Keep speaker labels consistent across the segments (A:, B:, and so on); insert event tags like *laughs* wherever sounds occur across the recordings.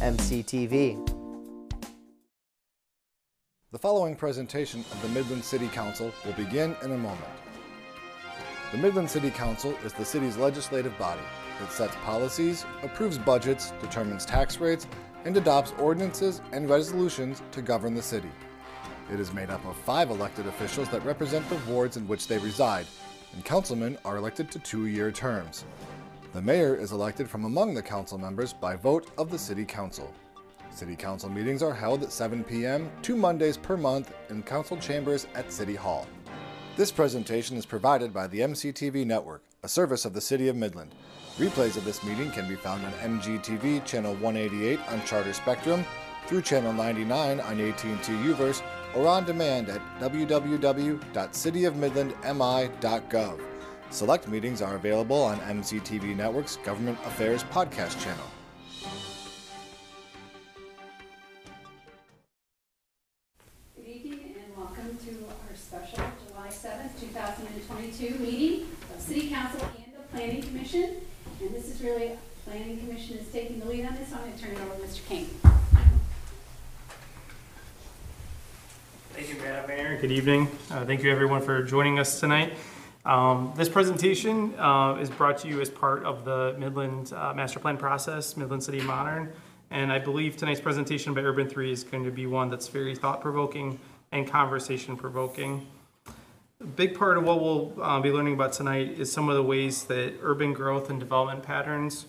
A: mctv.
B: The following presentation of the Midland City Council will begin in a moment. The Midland City Council is the city's legislative body that sets policies, approves budgets, determines tax rates, and adopts ordinances and resolutions to govern the city. It is made up of five elected officials that represent the wards in which they reside, and councilmen are elected to two year terms. The mayor is elected from among the council members by vote of the City Council. City Council meetings are held at 7 p.m. two Mondays per month in council chambers at City Hall. This presentation is provided by the MCTV Network, a service of the City of Midland. Replays of this meeting can be found on MCTV channel 188 on Charter Spectrum, through channel 99 on AT&T Uverse, or on demand at www.cityofmidlandmi.gov. Select meetings are available on MCTV Network's Government Affairs podcast channel.
C: Good evening and welcome to our special July 7th, 2022 meeting of City Council and the Planning Commission. And this is really, Planning Commission is taking the lead on this, so I'm going to turn it over to Mr. King.
D: Thank you, Madam Mayor. Good evening. Uh, Thank you, everyone, for joining us tonight. Um, This presentation uh, is brought to you as part of the Midland uh, Master Plan process, Midland City Modern. And I believe tonight's presentation by Urban Three is going to be one that's very thought-provoking and conversation-provoking. A big part of what we'll uh, be learning about tonight is some of the ways that urban growth and development patterns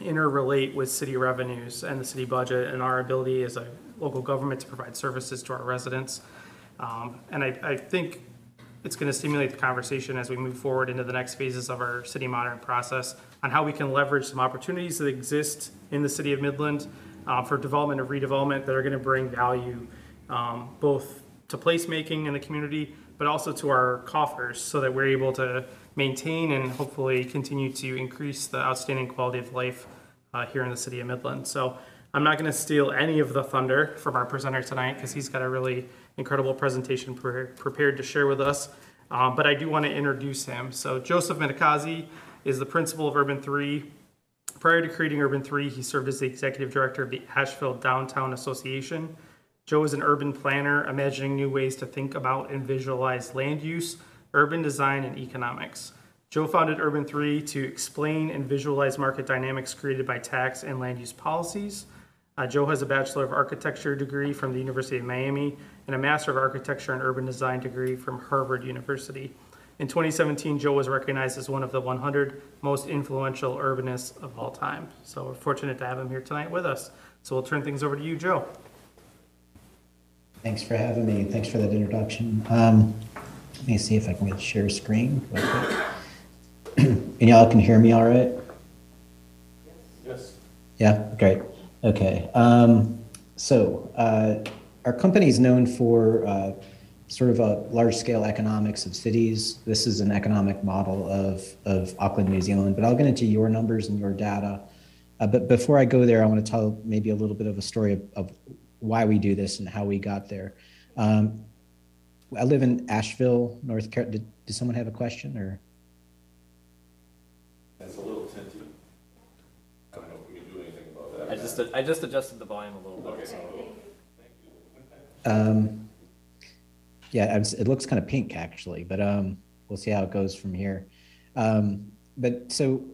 D: interrelate with city revenues and the city budget and our ability as a local government to provide services to our residents. Um, and I, I think it's going to stimulate the conversation as we move forward into the next phases of our city modern process on how we can leverage some opportunities that exist in the city of Midland uh, for development and redevelopment that are going to bring value um, both to placemaking in the community, but also to our coffers so that we're able to maintain and hopefully continue to increase the outstanding quality of life uh, here in the city of Midland. So I'm not going to steal any of the thunder from our presenter tonight because he's got a really incredible presentation pre- prepared to share with us. Um, but I do want to introduce him. So Joseph Minicozzi is the principal of Urban 3. Prior to creating Urban 3, he served as the executive director of the Asheville Downtown Association. Joe is an urban planner, imagining new ways to think about and visualize land use, urban design, and economics. Joe founded Urban 3 to explain and visualize market dynamics created by tax and land use policies. Uh, Joe has a Bachelor of Architecture degree from the University of Miami and a Master of Architecture and Urban Design degree from Harvard University. In 2017, Joe was recognized as one of the 100 most influential urbanists of all time. So we're fortunate to have him here tonight with us. So we'll turn things over to you, Joe.
E: Thanks for having me. Thanks for that introduction. Um, let me see if I can get share screen. real quick. *clears throat* and y'all can hear me all right?
D: Yes.
E: Yeah, great. Okay. Um, so uh, our company is known for uh, sort of a large scale economics of cities. This is an economic model of, of Auckland, New Zealand, but I'll get into your numbers and your data. Uh, but before I go there, I want to tell maybe a little bit of a story of, of why we do this and how we got there. Um, I live in Asheville, North Carolina. Did, did someone have a question or?
F: It's a little tinty. I don't know if we can do anything about that.
G: I just, I just adjusted the volume a little
F: Okay,
G: bit, so.
E: Um, yeah, it looks kind of pink actually, but um, we'll see how it goes from here. Um, but so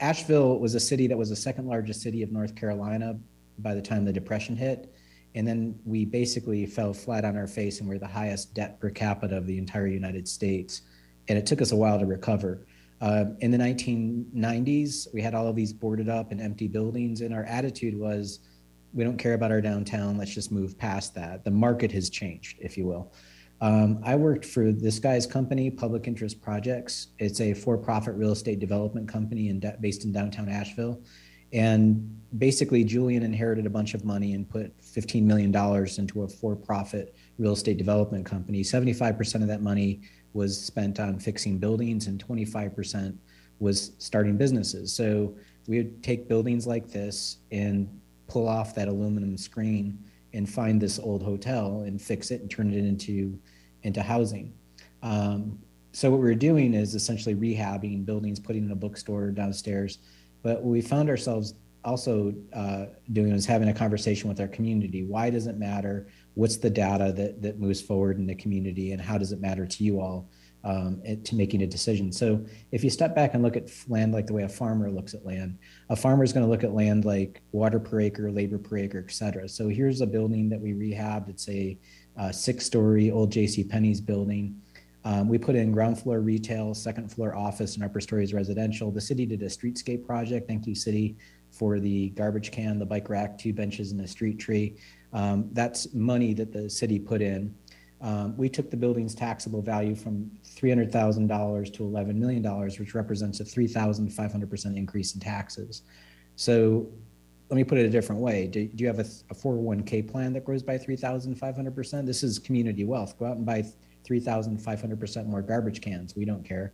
E: Asheville was a city that was the second largest city of North Carolina by the time the Depression hit. And then we basically fell flat on our face and we're the highest debt per capita of the entire United States. And it took us a while to recover. Uh, in the 1990s, we had all of these boarded up and empty buildings, and our attitude was, we don't care about our downtown. Let's just move past that. The market has changed, if you will. Um, I worked for this guy's company, Public Interest Projects. It's a for-profit real estate development company in, based in downtown Asheville. And basically, Julian inherited a bunch of money and put $15 million into a for profit real estate development company. 75% of that money was spent on fixing buildings, and 25% was starting businesses. So we would take buildings like this and pull off that aluminum screen and find this old hotel and fix it and turn it into into housing. Um, so what we were doing is essentially rehabbing buildings, putting in a bookstore downstairs. But what we found ourselves also uh, doing was having a conversation with our community. Why does it matter? What's the data that that moves forward in the community, and how does it matter to you all? Um, to making a decision. So if you step back and look at land like the way a farmer looks at land, a farmer is going to look at land like water per acre, labor per acre, et cetera. So here's a building that we rehabbed. It's a, a six-story old J.C. Penney's building. Um, we put in ground floor retail, second floor office, and upper stories residential. The city did a streetscape project. Thank you, city, for the garbage can, the bike rack, two benches, and a street tree. Um, that's money that the city put in. Um, we took the building's taxable value from $300,000 to $11 million, which represents a 3,500% increase in taxes. So let me put it a different way. Do, do you have a, a 401k plan that grows by 3,500%? This is community wealth. Go out and buy 3,500% more garbage cans. We don't care.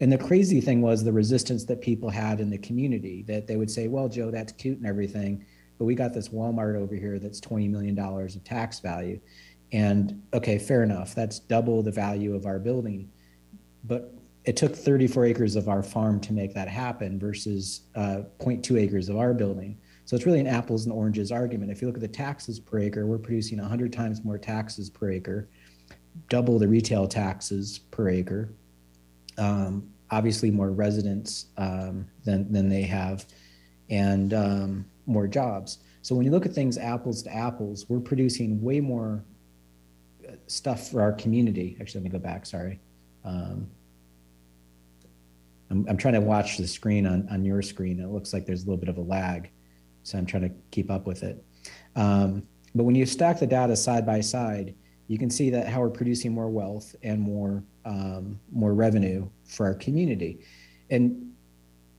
E: And the crazy thing was the resistance that people had in the community that they would say, well, Joe, that's cute and everything, but we got this Walmart over here that's $20 million of tax value. And okay, fair enough. That's double the value of our building. But it took 34 acres of our farm to make that happen versus uh, 0.2 acres of our building. So it's really an apples and oranges argument. If you look at the taxes per acre, we're producing 100 times more taxes per acre, double the retail taxes per acre. Um, obviously, more residents um, than than they have, and um, more jobs. So when you look at things apples to apples, we're producing way more stuff for our community. Actually, let me go back. Sorry. Um, I'm, I'm trying to watch the screen on, on your screen. It looks like there's a little bit of a lag. So I'm trying to keep up with it. Um, but when you stack the data side by side, you can see that how we're producing more wealth and more um, more revenue for our community. And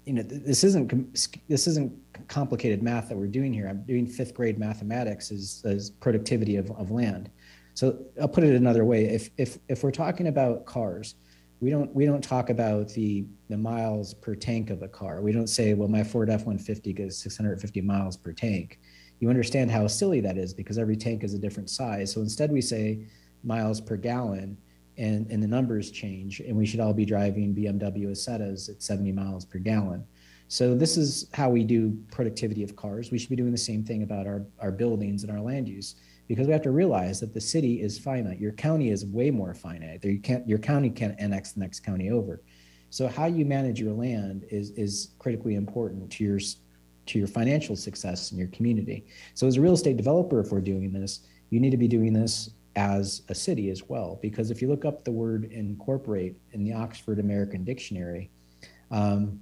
E: you know this isn't this isn't complicated math that we're doing here. I'm doing fifth grade mathematics as, as productivity of, of land. So I'll put it another way. If if if we're talking about cars, we don't we don't talk about the the miles per tank of a car. We don't say, well, my Ford F-150 goes 650 miles per tank. You understand how silly that is because every tank is a different size. So instead, we say miles per gallon, and and the numbers change, and we should all be driving BMW Isettas at 70 miles per gallon. So this is how we do productivity of cars. We should be doing the same thing about our, our buildings and our land use because we have to realize that the city is finite. Your county is way more finite. You can't, your county can't annex the next county over. So how you manage your land is, is critically important to your, to your financial success in your community. So as a real estate developer, if we're doing this, you need to be doing this as a city as well. Because if you look up the word incorporate in the Oxford American Dictionary, um,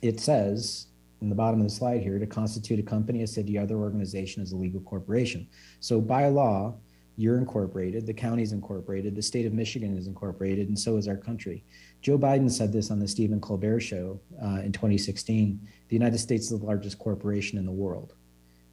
E: it says in the bottom of the slide here to constitute a company, a city, other organization as a legal corporation. So by law, you're incorporated, the county's incorporated, the state of Michigan is incorporated, and so is our country. Joe Biden said this on the Stephen Colbert show uh, in 2016. The United States is the largest corporation in the world.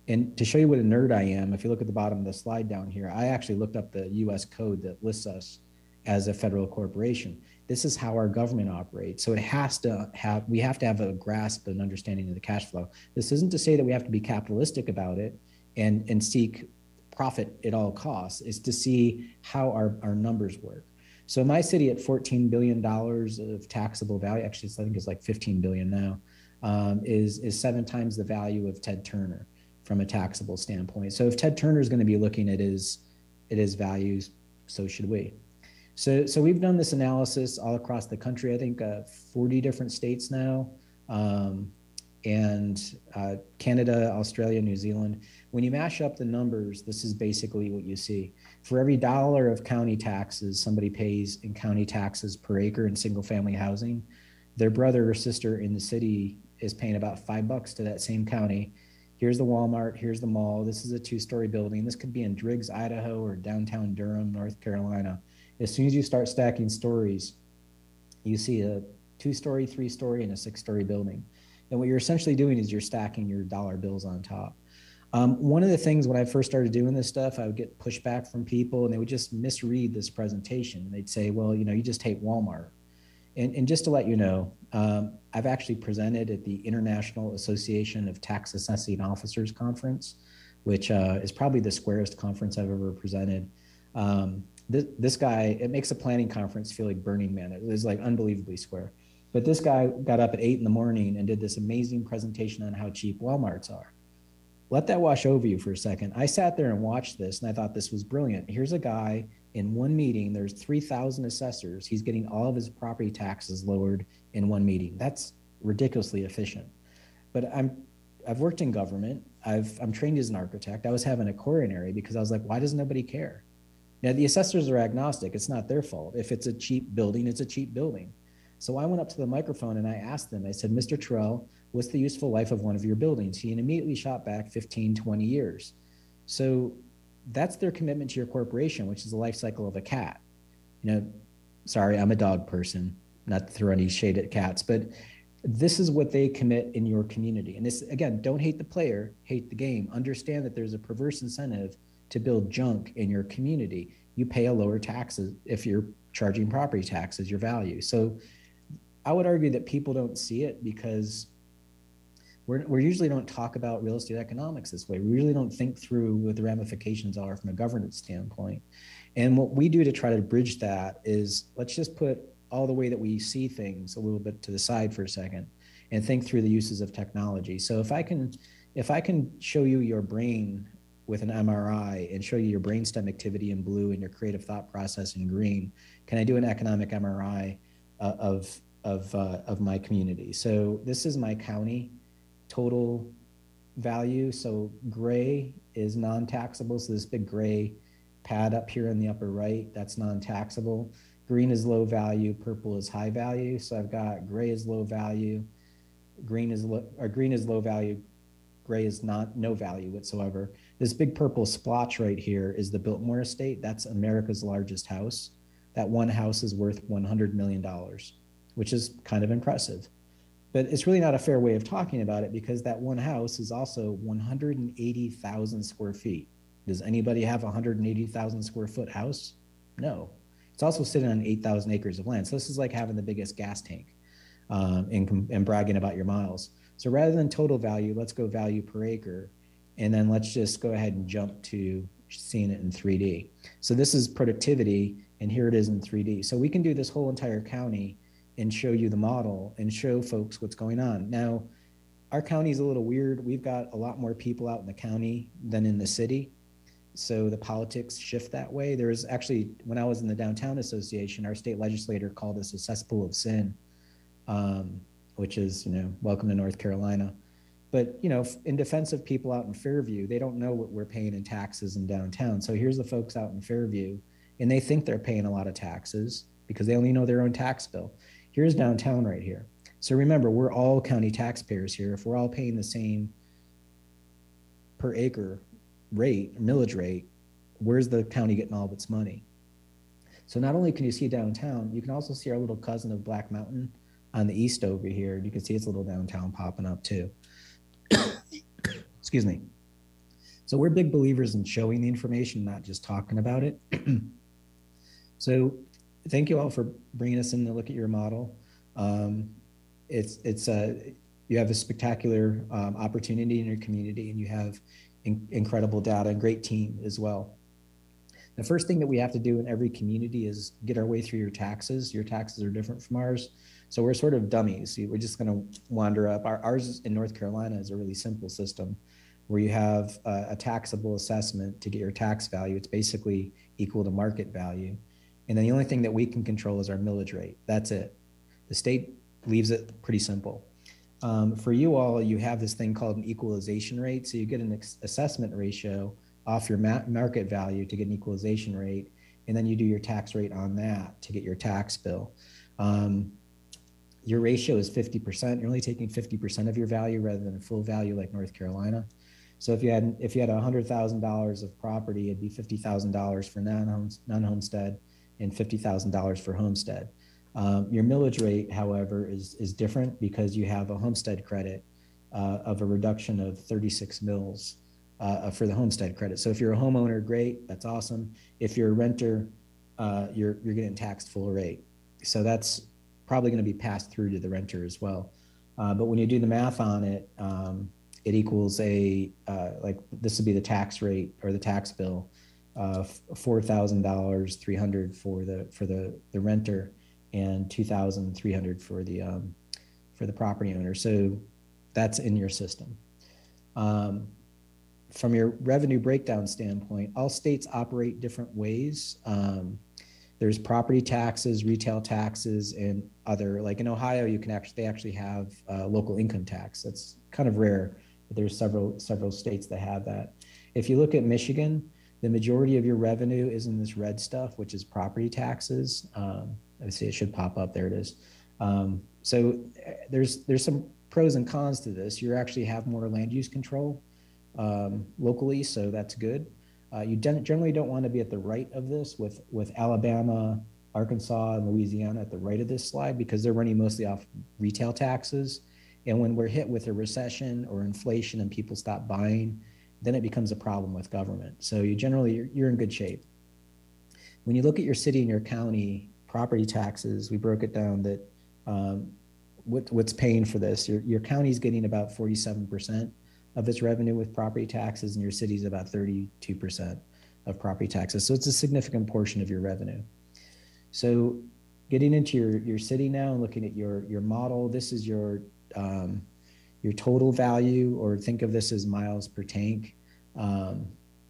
E: And to show you what a nerd I am, if you look at the bottom of the slide down here, I actually looked up the US code that lists us as a federal corporation this is how our government operates. So it has to have, we have to have a grasp and understanding of the cash flow. This isn't to say that we have to be capitalistic about it and, and seek profit at all costs. It's to see how our, our numbers work. So my city at $14 billion of taxable value, actually I think it's like 15 billion now, um, is, is seven times the value of Ted Turner from a taxable standpoint. So if Ted Turner is going to be looking at his, at his values, so should we. So, so we've done this analysis all across the country. I think uh, 40 different states now, um, and uh, Canada, Australia, New Zealand. When you mash up the numbers, this is basically what you see. For every dollar of county taxes somebody pays in county taxes per acre in single-family housing, their brother or sister in the city is paying about five bucks to that same county. Here's the Walmart. Here's the mall. This is a two-story building. This could be in Driggs, Idaho, or downtown Durham, North Carolina as soon as you start stacking stories, you see a two story, three story, and a six story building. And what you're essentially doing is you're stacking your dollar bills on top. Um, one of the things when I first started doing this stuff, I would get pushback from people and they would just misread this presentation. And They'd say, well, you know, you just hate Walmart. And, and just to let you know, um, I've actually presented at the International Association of Tax Assessing Officers Conference, which uh, is probably the squarest conference I've ever presented. Um, this, this guy, it makes a planning conference feel like Burning Man. It was like unbelievably square. But this guy got up at eight in the morning and did this amazing presentation on how cheap Walmarts are. Let that wash over you for a second. I sat there and watched this and I thought this was brilliant. Here's a guy in one meeting, there's 3,000 assessors. He's getting all of his property taxes lowered in one meeting. That's ridiculously efficient. But I'm I've worked in government. I've I'm trained as an architect. I was having a coronary because I was like, why does nobody care? Now the assessors are agnostic. It's not their fault. If it's a cheap building, it's a cheap building. So I went up to the microphone and I asked them, I said, Mr. Terrell, what's the useful life of one of your buildings? He immediately shot back 15, 20 years. So that's their commitment to your corporation, which is the life cycle of a cat. You know, sorry, I'm a dog person, not to throw any shade at cats, but this is what they commit in your community. And this, again, don't hate the player, hate the game. Understand that there's a perverse incentive to build junk in your community. You pay a lower taxes if you're charging property taxes, your value. So I would argue that people don't see it because we're, we usually don't talk about real estate economics this way. We really don't think through what the ramifications are from a governance standpoint. And what we do to try to bridge that is let's just put all the way that we see things a little bit to the side for a second and think through the uses of technology. So if I can if I can show you your brain with an MRI and show you your brainstem activity in blue and your creative thought process in green, can I do an economic MRI uh, of of uh, of my community? So this is my county total value. So gray is non-taxable. So this big gray pad up here in the upper right, that's non-taxable. Green is low value, purple is high value. So I've got gray is low value, green is low, or green is low value, gray is not no value whatsoever. This big purple splotch right here is the Biltmore estate. That's America's largest house. That one house is worth $100 million, which is kind of impressive. But it's really not a fair way of talking about it because that one house is also 180,000 square feet. Does anybody have a 180,000 square foot house? No. It's also sitting on 8,000 acres of land. So this is like having the biggest gas tank um, and, and bragging about your miles. So rather than total value, let's go value per acre. And then let's just go ahead and jump to seeing it in 3D. So this is productivity, and here it is in 3D. So we can do this whole entire county and show you the model and show folks what's going on. Now, our county is a little weird. We've got a lot more people out in the county than in the city so the politics shift that way. There's actually, when I was in the Downtown Association, our state legislator called us a cesspool of sin, um, which is, you know, welcome to North Carolina. But, you know, in defense of people out in Fairview, they don't know what we're paying in taxes in downtown. So here's the folks out in Fairview, and they think they're paying a lot of taxes because they only know their own tax bill. Here's downtown right here. So remember, we're all county taxpayers here. If we're all paying the same per acre rate, millage rate, where's the county getting all of its money? So not only can you see downtown, you can also see our little cousin of Black Mountain on the east over here. You can see its little downtown popping up too. *coughs* Excuse me. So we're big believers in showing the information, not just talking about it. *coughs* so thank you all for bringing us in to look at your model. Um, it's it's a uh, you have a spectacular um, opportunity in your community, and you have in, incredible data and great team as well. The first thing that we have to do in every community is get our way through your taxes. Your taxes are different from ours. So we're sort of dummies. We're just going to wander up. Our, ours in North Carolina is a really simple system where you have a, a taxable assessment to get your tax value. It's basically equal to market value. And then the only thing that we can control is our millage rate. That's it. The state leaves it pretty simple. Um, for you all, you have this thing called an equalization rate. So you get an assessment ratio off your ma- market value to get an equalization rate, and then you do your tax rate on that to get your tax bill. Um, your ratio is 50%. You're only taking 50% of your value rather than a full value like North Carolina. So if you had if you had $100,000 of property, it'd be $50,000 for non non homestead and $50,000 for homestead. Um, your millage rate, however, is, is different because you have a homestead credit uh, of a reduction of 36 mills uh, for the homestead credit. So if you're a homeowner, great, that's awesome. If you're a renter, uh, you're, you're getting taxed full rate. So that's probably going to be passed through to the renter as well. Uh, but when you do the math on it, um, it equals a uh, like this would be the tax rate or the tax bill, uh, four thousand dollars, three hundred for the for the the renter, and two thousand three hundred for the um, for the property owner. So that's in your system. Um, from your revenue breakdown standpoint, all states operate different ways. Um, there's property taxes, retail taxes, and other. Like in Ohio, you can actually they actually have uh, local income tax. That's kind of rare, but there's several several states that have that. If you look at Michigan, the majority of your revenue is in this red stuff, which is property taxes. Um, I see it should pop up. There it is. Um, so uh, there's there's some pros and cons to this. You actually have more land use control um, locally, so that's good. Uh, you generally don't want to be at the right of this with, with Alabama, Arkansas, and Louisiana at the right of this slide because they're running mostly off retail taxes. And when we're hit with a recession or inflation and people stop buying, then it becomes a problem with government. So you generally you're, you're in good shape. When you look at your city and your county property taxes, we broke it down that um, what, what's paying for this. Your, your county's getting about 47% of its revenue with property taxes, and your city's about 32% of property taxes. So it's a significant portion of your revenue. So getting into your, your city now and looking at your, your model, this is your, um, your total value, or think of this as miles per tank. Um,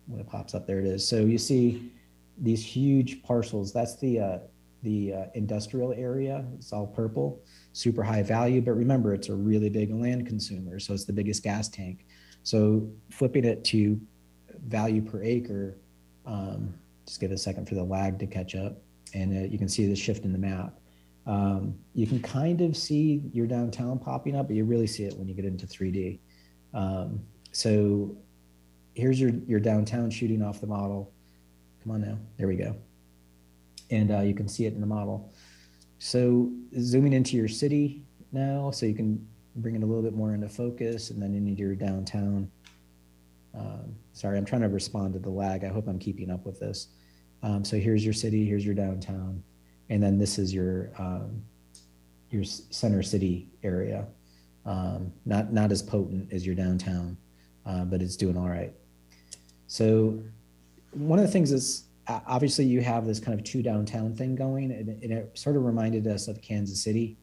E: when it pops up, there it is. So you see these huge parcels. That's the uh, the uh, industrial area. It's all purple, super high value. But remember, it's a really big land consumer. So it's the biggest gas tank. So flipping it to value per acre, um, just give it a second for the lag to catch up. And uh, you can see the shift in the map. Um, you can kind of see your downtown popping up, but you really see it when you get into 3D. Um, so here's your, your downtown shooting off the model. Come on now, there we go and uh, you can see it in the model. So zooming into your city now, so you can bring it a little bit more into focus and then into your downtown. Um, sorry, I'm trying to respond to the lag. I hope I'm keeping up with this. Um, so here's your city, here's your downtown, and then this is your um, your center city area. Um, not not as potent as your downtown, uh, but it's doing all right. So one of the things is obviously you have this kind of two downtown thing going and, and it sort of reminded us of kansas city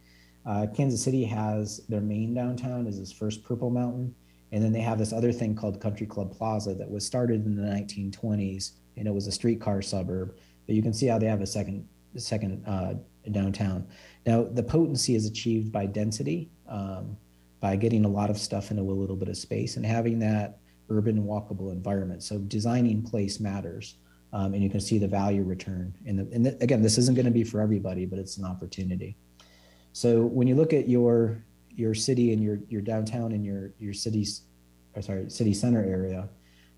E: uh, kansas city has their main downtown is this first purple mountain and then they have this other thing called country club plaza that was started in the 1920s and it was a streetcar suburb but you can see how they have a second second uh, downtown now the potency is achieved by density um, by getting a lot of stuff into a little bit of space and having that urban walkable environment so designing place matters um, and you can see the value return. And, the, and again, this isn't going to be for everybody, but it's an opportunity. So when you look at your your city and your your downtown and your your city's, or sorry, city center area,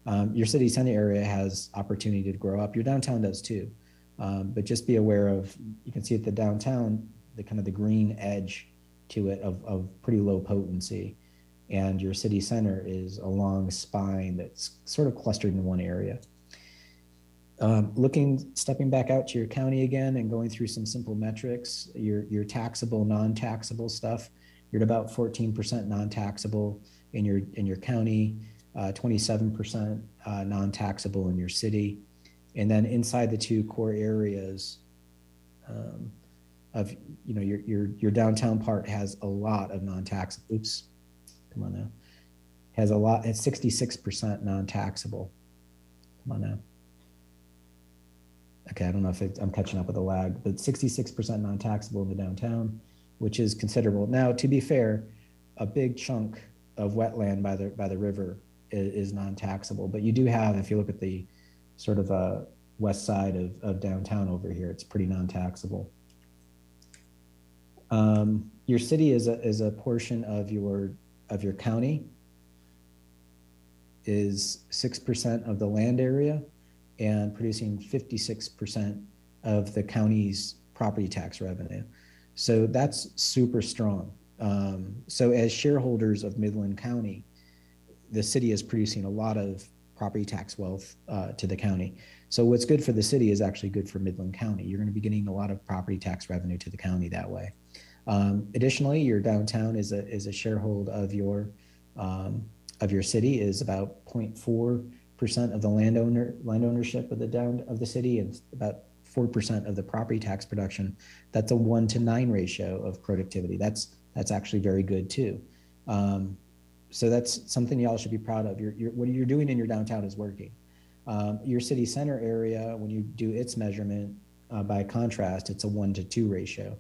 E: um, your city center area has opportunity to grow up. Your downtown does too, um, but just be aware of. You can see at the downtown the kind of the green edge to it of, of pretty low potency, and your city center is a long spine that's sort of clustered in one area. Um, looking, stepping back out to your county again and going through some simple metrics, your, your taxable, non-taxable stuff, you're at about 14% non-taxable in your, in your county, uh, 27% uh, non-taxable in your city. And then inside the two core areas um, of, you know, your, your, your downtown part has a lot of non-tax, oops, come on now, has a lot, it's 66% non-taxable. Come on now okay, I don't know if it, I'm catching up with the lag, but 66% non-taxable in the downtown, which is considerable. Now, to be fair, a big chunk of wetland by the by the river is, is non-taxable, but you do have, if you look at the sort of uh, west side of, of downtown over here, it's pretty non-taxable. Um, your city is a is a portion of your of your county. Is six percent of the land area and producing 56% of the county's property tax revenue. So that's super strong. Um, so as shareholders of Midland County, the city is producing a lot of property tax wealth uh, to the county. So what's good for the city is actually good for Midland County. You're going to be getting a lot of property tax revenue to the county that way. Um, additionally, your downtown is a is a sharehold of your um, of your city is about 0.4 percent of the landowner land ownership of the down of the city and about four percent of the property tax production. That's a one to nine ratio of productivity. That's that's actually very good too. Um, so that's something y'all should be proud of. You're, you're, what you're doing in your downtown is working. Um, your city center area, when you do its measurement, uh, by contrast, it's a one to two ratio.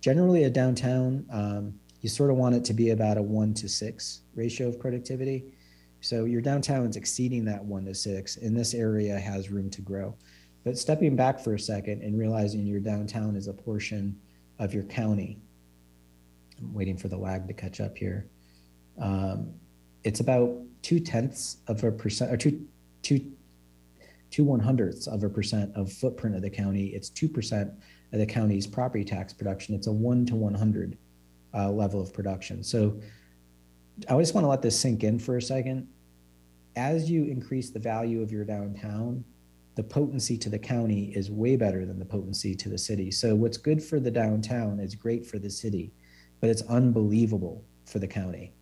E: Generally, a downtown, um, you sort of want it to be about a one to six ratio of productivity. So your downtown is exceeding that one to six, and this area has room to grow. But stepping back for a second and realizing your downtown is a portion of your county. I'm waiting for the lag to catch up here. Um, it's about two tenths of a percent or two, two, two one hundredths of a percent of footprint of the county. It's 2% of the county's property tax production. It's a one to 100 uh, level of production. So I just want to let this sink in for a second. As you increase the value of your downtown, the potency to the county is way better than the potency to the city. So what's good for the downtown is great for the city, but it's unbelievable for the county.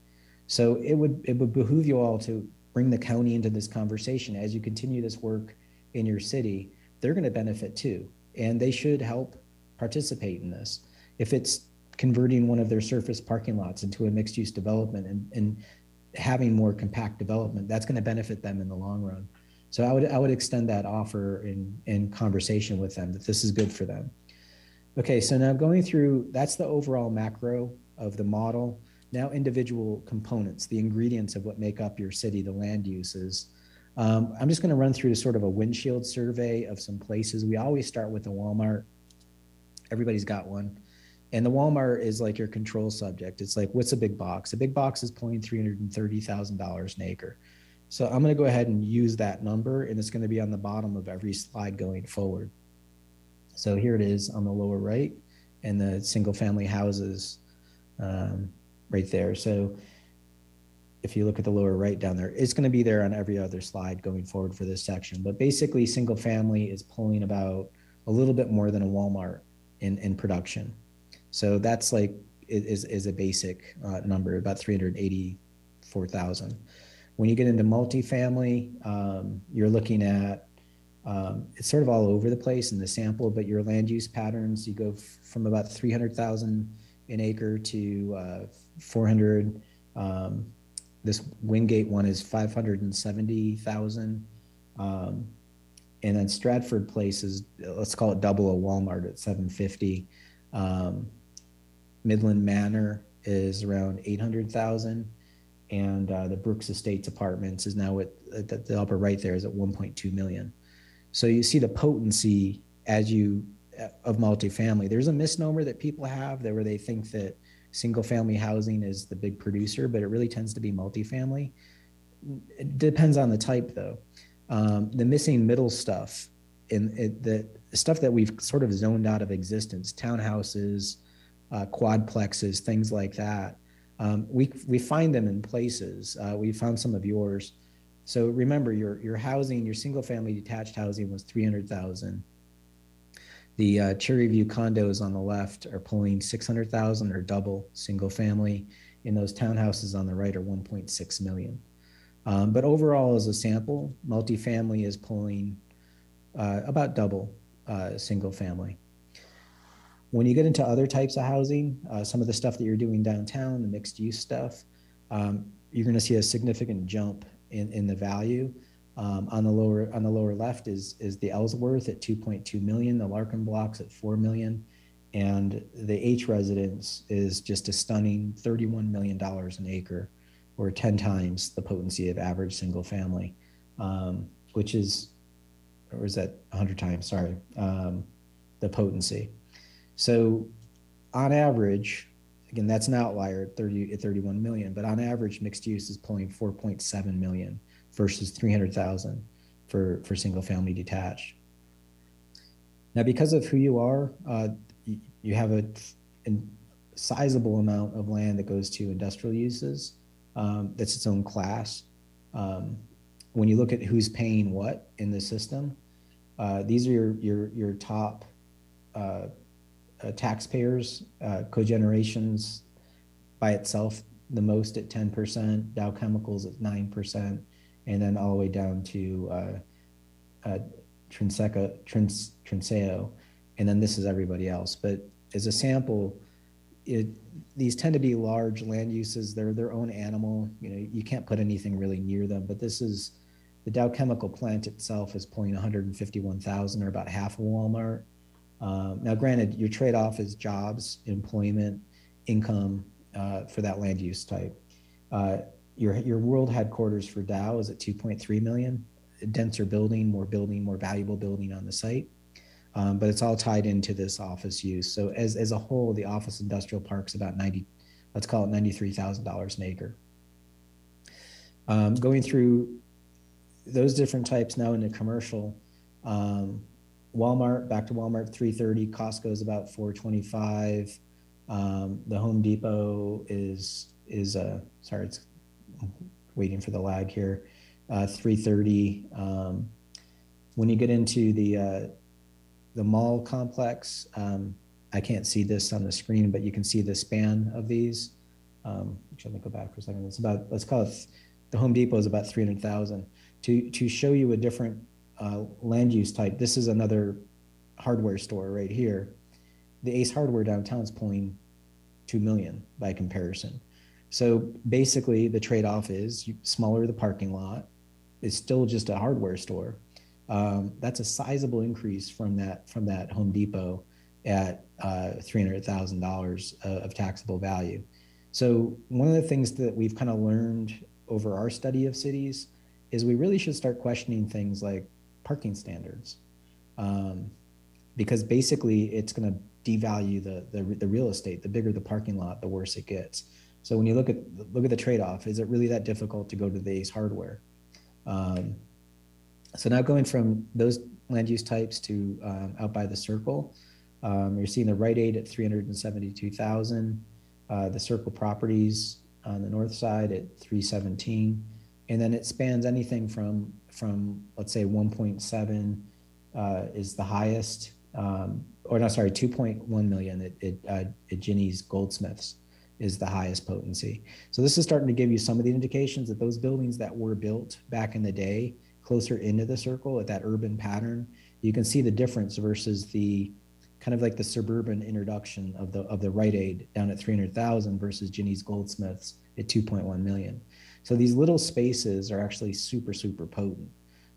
E: So it would it would behoove you all to bring the county into this conversation as you continue this work in your city. They're going to benefit too, and they should help participate in this. If it's converting one of their surface parking lots into a mixed use development and, and having more compact development, that's going to benefit them in the long run. So I would I would extend that offer in in conversation with them that this is good for them. Okay, so now going through that's the overall macro of the model. Now individual components, the ingredients of what make up your city, the land uses. Um, I'm just going to run through sort of a windshield survey of some places. We always start with a Walmart. Everybody's got one. And the Walmart is like your control subject. It's like, what's a big box? A big box is pulling $330,000 an acre. So I'm going to go ahead and use that number, and it's going to be on the bottom of every slide going forward. So here it is on the lower right, and the single family houses um, right there. So if you look at the lower right down there, it's going to be there on every other slide going forward for this section. But basically, single family is pulling about a little bit more than a Walmart in, in production. So that's like is is a basic uh, number, about 384,000. When you get into multifamily, um, you're looking at um, it's sort of all over the place in the sample, but your land use patterns, you go f- from about 300,000 an acre to uh, 400. Um, this Wingate one is 570,000. Um, and then Stratford Place is, let's call it double a Walmart at 750. Um, Midland Manor is around 800,000 and uh, the Brooks Estates Apartments is now at, at the upper right there is at 1.2 million. So you see the potency as you uh, of multifamily. There's a misnomer that people have that where they think that single family housing is the big producer, but it really tends to be multifamily. It depends on the type though. Um, the missing middle stuff in it, the stuff that we've sort of zoned out of existence, townhouses, uh, quadplexes, things like that. Um, we we find them in places. Uh, we found some of yours. So remember, your your housing, your single family detached housing was three hundred thousand. The uh, Cherry View condos on the left are pulling six hundred thousand or double single family. And those townhouses on the right are one point six million. Um, but overall, as a sample, multifamily is pulling uh, about double uh, single family. When you get into other types of housing, uh, some of the stuff that you're doing downtown, the mixed use stuff, um, you're going to see a significant jump in, in the value. Um, on the lower on the lower left is is the Ellsworth at 2.2 million, the Larkin blocks at 4 million, and the H residence is just a stunning 31 million dollars an acre, or 10 times the potency of average single family, um, which is, or is that 100 times? Sorry, um, the potency. So on average, again, that's an outlier at 30 at 31 million, but on average, mixed use is pulling 4.7 million versus 300,000 for, for single family detached. Now, because of who you are, uh, you, have a in sizable amount of land that goes to industrial uses. Um, that's its own class. Um, when you look at who's paying what in the system, uh, these are your your your top uh, uh, taxpayers. Uh, cogenerations by itself the most at 10%, Dow Chemicals at 9%, and then all the way down to uh, uh, Trinseca, Trins, Trinseo, and then this is everybody else. But as a sample, it, these tend to be large land uses. They're their own animal. You know, you can't put anything really near them. But this is the Dow Chemical plant itself is pulling 151,000 or about half of Walmart. Um, now, granted, your trade-off is jobs, employment, income uh, for that land use type. Uh, your your world headquarters for Dow is at 2.3 million. A denser building, more building, more valuable building on the site. Um, but it's all tied into this office use. So as, as a whole, the office industrial park's about 90, let's call it $93,000 an acre. Um, going through those different types now into commercial, um, Walmart, back to Walmart, 330, Costco is about 425. Um, the Home Depot is, is uh, sorry, it's waiting for the lag here, uh, 330. Um, when you get into the, uh, the mall complex, um, I can't see this on the screen, but you can see the span of these. Um, let me go back for a second. It's about, let's call it, the Home Depot is about 300,000. To, to show you a different uh, land use type, this is another hardware store right here. The Ace Hardware downtown is pulling 2 million by comparison. So basically, the trade off is smaller the parking lot, it's still just a hardware store. Um, that's a sizable increase from that from that Home Depot at uh, three hundred thousand dollars of taxable value. So one of the things that we've kind of learned over our study of cities is we really should start questioning things like parking standards, um, because basically it's going to devalue the, the the real estate. The bigger the parking lot, the worse it gets. So when you look at look at the trade off, is it really that difficult to go to the Ace Hardware? Um, so now going from those land use types to um, out by the circle, um, you're seeing the Rite Aid at 372,000, uh, the circle properties on the north side at 317, and then it spans anything from from let's say 1.7 uh, is the highest, um, or no, sorry, 2.1 million at, at, uh, at Ginny's Goldsmiths is the highest potency. So this is starting to give you some of the indications that those buildings that were built back in the day closer into the circle at that urban pattern, you can see the difference versus the kind of like the suburban introduction of the of the Rite Aid down at 300,000 versus Ginny's Goldsmiths at 2.1 million. So these little spaces are actually super super potent.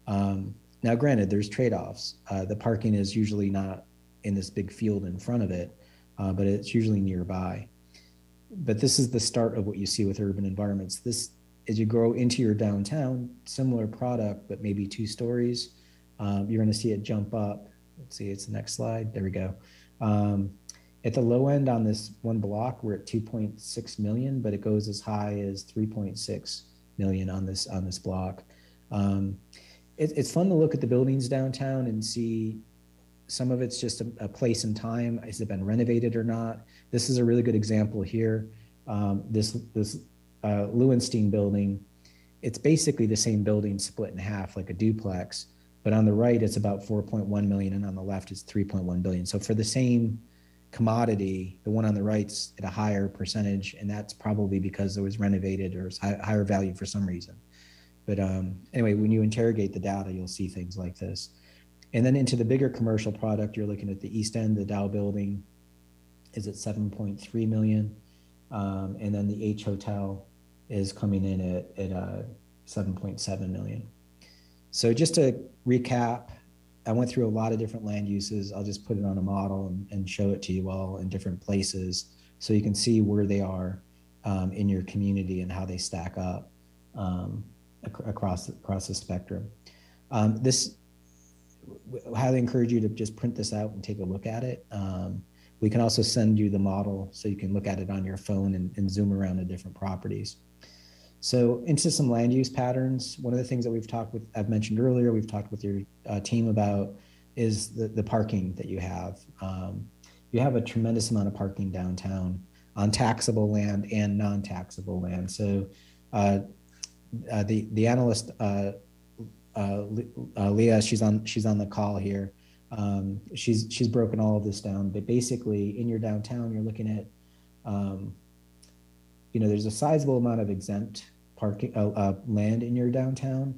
E: Um, now, granted, there's trade-offs. Uh, the parking is usually not in this big field in front of it, uh, but it's usually nearby. But this is the start of what you see with urban environments. This as you grow into your downtown, similar product, but maybe two stories, um, you're going to see it jump up. Let's see, it's the next slide. There we go. Um, at the low end on this one block, we're at 2.6 million, but it goes as high as 3.6 million on this on this block. Um, it, it's fun to look at the buildings downtown and see some of it's just a, a, place and time. Has it been renovated or not? This is a really good example here. Um, this this uh, Lewenstein building, it's basically the same building split in half like a duplex, but on the right it's about 4.1 million and on the left it's 3.1 billion. So for the same commodity, the one on the right's at a higher percentage, and that's probably because it was renovated or higher value for some reason. But um, anyway, when you interrogate the data, you'll see things like this. And then into the bigger commercial product, you're looking at the East End, the Dow building is at 7.3 million. Um, and then the H Hotel is coming in at, at uh, 7.7 million. So just to recap, I went through a lot of different land uses. I'll just put it on a model and, and show it to you all in different places so you can see where they are um, in your community and how they stack up um, ac- across, across the spectrum. Um, this, I highly encourage you to just print this out and take a look at it. Um, we can also send you the model so you can look at it on your phone and, and zoom around the different properties. So into some land use patterns, one of the things that we've talked with, I've mentioned earlier, we've talked with your uh, team about is the, the parking that you have. Um, you have a tremendous amount of parking downtown on taxable land and non-taxable land. So uh, uh, the the analyst uh, uh, uh, Leah, she's on she's on the call here. Um, she's she's broken all of this down, but basically in your downtown, you're looking at, um, you know, there's a sizable amount of exempt parking uh, uh, land in your downtown.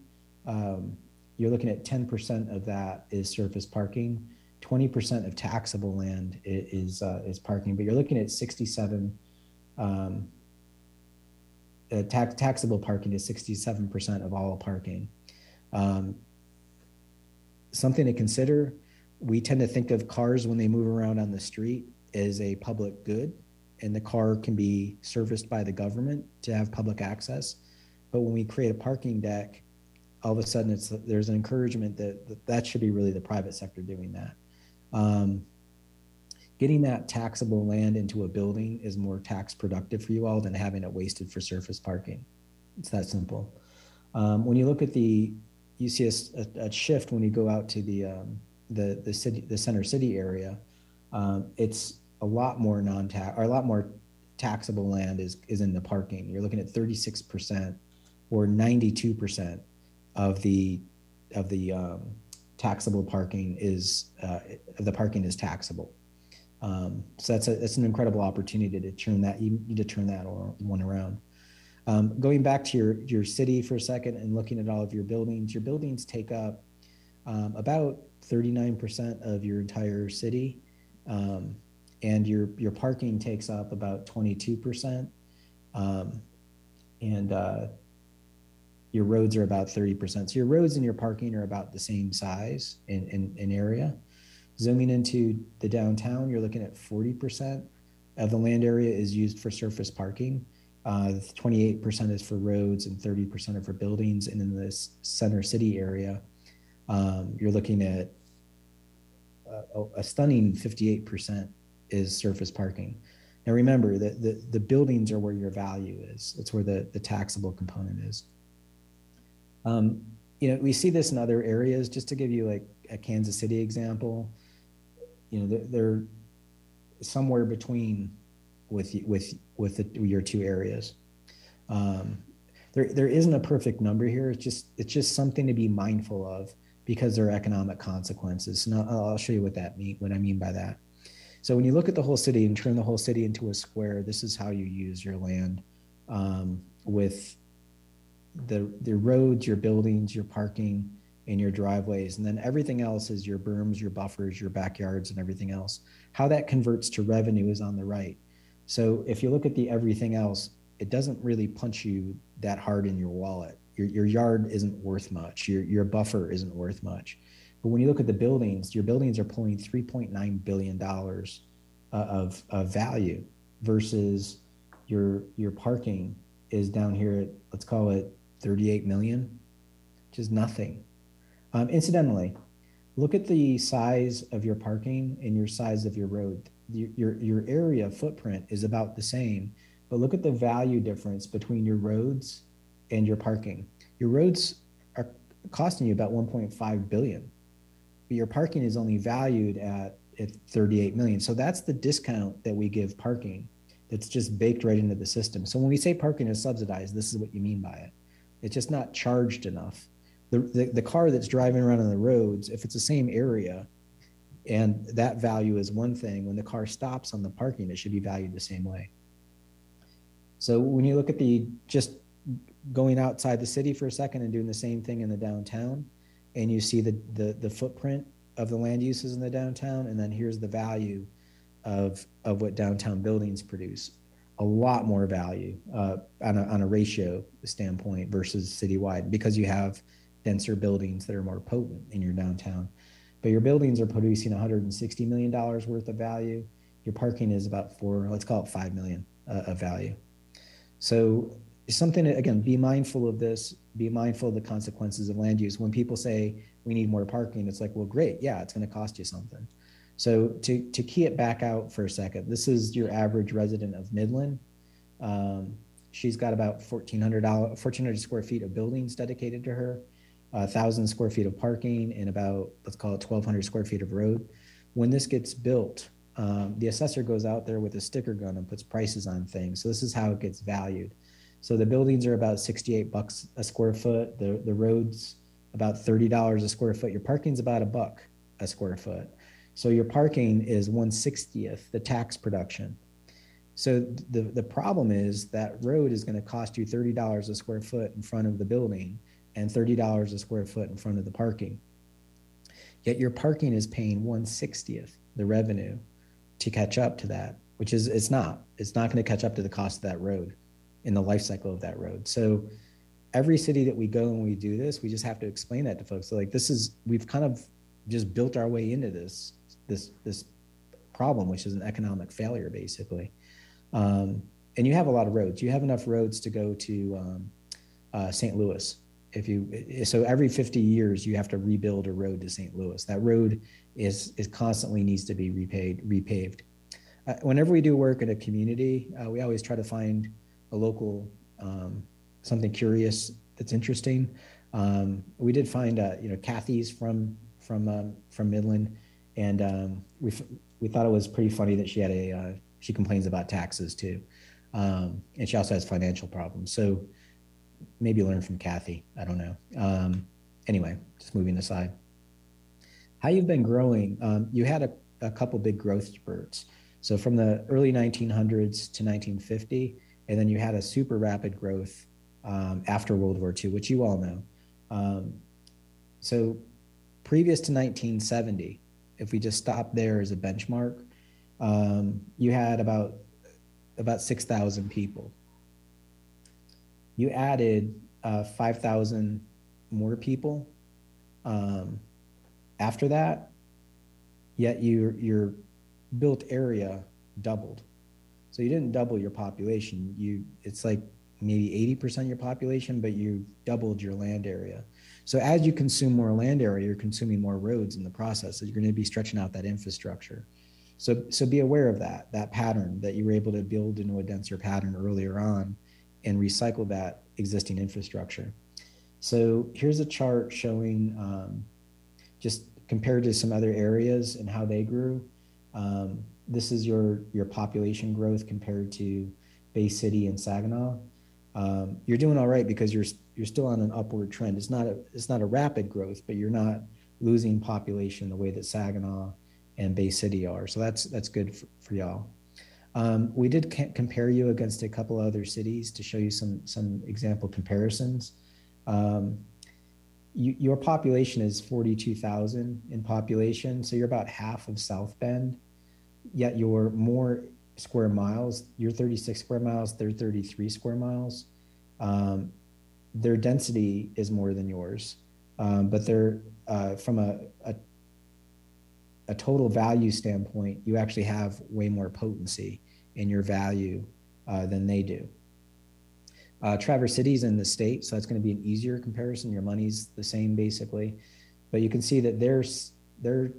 E: Um, you're looking at 10% of that is surface parking. 20% of taxable land is uh, is parking, but you're looking at 67. Um, uh, tax taxable parking is 67% of all parking. Um, something to consider. We tend to think of cars when they move around on the street as a public good, and the car can be serviced by the government to have public access. But when we create a parking deck, all of a sudden it's there's an encouragement that that, that should be really the private sector doing that. Um, getting that taxable land into a building is more tax productive for you all than having it wasted for surface parking. It's that simple. Um, when you look at the, you see a shift when you go out to the um, the the city, the center city area. Um, it's a lot more non-tax or a lot more taxable land is is in the parking. You're looking at 36 percent or 92 percent of the of the um, taxable parking is uh, the parking is taxable. Um, so that's a that's an incredible opportunity to turn that you need to turn that one around. Um, going back to your your city for a second and looking at all of your buildings, your buildings take up um, about 39% of your entire city, um, and your your parking takes up about 22%, um, and uh, your roads are about 30%. So your roads and your parking are about the same size in, in, in area. Zooming into the downtown, you're looking at 40% of the land area is used for surface parking. Uh, 28% is for roads and 30% are for buildings. And in this center city area, um, you're looking at a, a stunning 58% is surface parking. Now remember that the, the buildings are where your value is. That's where the, the taxable component is. Um, you know, we see this in other areas. Just to give you like a Kansas City example, you know, they're, they're somewhere between with with with the, your two areas. Um, there there isn't a perfect number here. It's just it's just something to be mindful of because there are economic consequences. And I'll, I'll show you what that mean what I mean by that. So when you look at the whole city and turn the whole city into a square, this is how you use your land um, with the the roads, your buildings, your parking, and your driveways, and then everything else is your berms, your buffers, your backyards, and everything else. How that converts to revenue is on the right. So if you look at the everything else, it doesn't really punch you that hard in your wallet. Your your yard isn't worth much. Your your buffer isn't worth much. But when you look at the buildings, your buildings are pulling 3.9 billion dollars uh, of of value versus your your parking is down here at let's call it 38 million, which is nothing. Um, incidentally, look at the size of your parking and your size of your road. Your, your, your area footprint is about the same, but look at the value difference between your roads and your parking. Your roads are costing you about 1.5 billion, but your parking is only valued at, at 38 million. So that's the discount that we give parking that's just baked right into the system. So when we say parking is subsidized, this is what you mean by it. It's just not charged enough. The, the, the car that's driving around on the roads, if it's the same area and that value is one thing, when the car stops on the parking, it should be valued the same way. So when you look at the just going outside the city for a second and doing the same thing in the downtown, and you see the, the, the footprint of the land uses in the downtown, and then here's the value of, of what downtown buildings produce a lot more value uh, on, a, on a ratio standpoint versus citywide because you have denser buildings that are more potent in your downtown. But your buildings are producing 160 million dollars worth of value. Your parking is about four, let's call it five million uh, of value. So something again, be mindful of this. Be mindful of the consequences of land use. When people say we need more parking, it's like, well, great, yeah, it's going to cost you something. So to, to key it back out for a second, this is your average resident of Midland. Um, she's got about 1,400, 1,400 square feet of buildings dedicated to her, a 1,000 square feet of parking, and about, let's call it 1,200 square feet of road. When this gets built, um, the assessor goes out there with a sticker gun and puts prices on things. So this is how it gets valued. So the buildings are about 68 bucks a square foot. The the roads about $30 a square foot. Your parking's about a buck a square foot. So your parking is 160th the tax production. So the the problem is that road is going to cost you $30 a square foot in front of the building and $30 a square foot in front of the parking. Yet your parking is paying 160th the revenue to catch up to that, which is it's not. It's not going to catch up to the cost of that road in the life cycle of that road. So every city that we go and we do this, we just have to explain that to folks. So like this is we've kind of just built our way into this this this problem, which is an economic failure basically. Um, and you have a lot of roads. You have enough roads to go to um, uh, St. Louis. If you so every 50 years you have to rebuild a road to St. Louis. That road is is constantly needs to be repaid repaved. Uh, whenever we do work in a community, uh, we always try to find a local um, something curious that's interesting. Um, we did find uh, you know Kathy's from from um, from Midland, and um, we we thought it was pretty funny that she had a uh, she complains about taxes too, um, and she also has financial problems. So maybe learn from Kathy. I don't know. Um, anyway, just moving aside. How you've been growing? Um, you had a, a couple big growth spurts. So from the early 1900s to 1950, and then you had a super rapid growth um, after World War II, which you all know. Um, so previous to 1970, if we just stop there as a benchmark, um, you had about about 6,000 people. You added uh, 5,000 more people um, after that, yet your your built area doubled. So you didn't double your population. You it's like maybe 80% of your population, but you doubled your land area. So as you consume more land area, you're consuming more roads in the process. So you're going to be stretching out that infrastructure. So so be aware of that that pattern that you were able to build into a denser pattern earlier on, and recycle that existing infrastructure. So here's a chart showing um, just compared to some other areas and how they grew. Um, this is your your population growth compared to Bay City and Saginaw. Um, you're doing all right because you're you're still on an upward trend. It's not a it's not a rapid growth, but you're not losing population the way that Saginaw and Bay City are. So that's that's good for, for y'all. Um, we did compare you against a couple other cities to show you some some example comparisons. Um, you, your population is 42,000 in population, so you're about half of South Bend. Yet you're more square miles. You're 36 square miles. They're 33 square miles. Um, their density is more than yours, um, but they're uh, from a, a a total value standpoint, you actually have way more potency in your value uh, than they do. Uh, Traverse City's in the state, so that's going to be an easier comparison. Your money's the same basically, but you can see that there's they're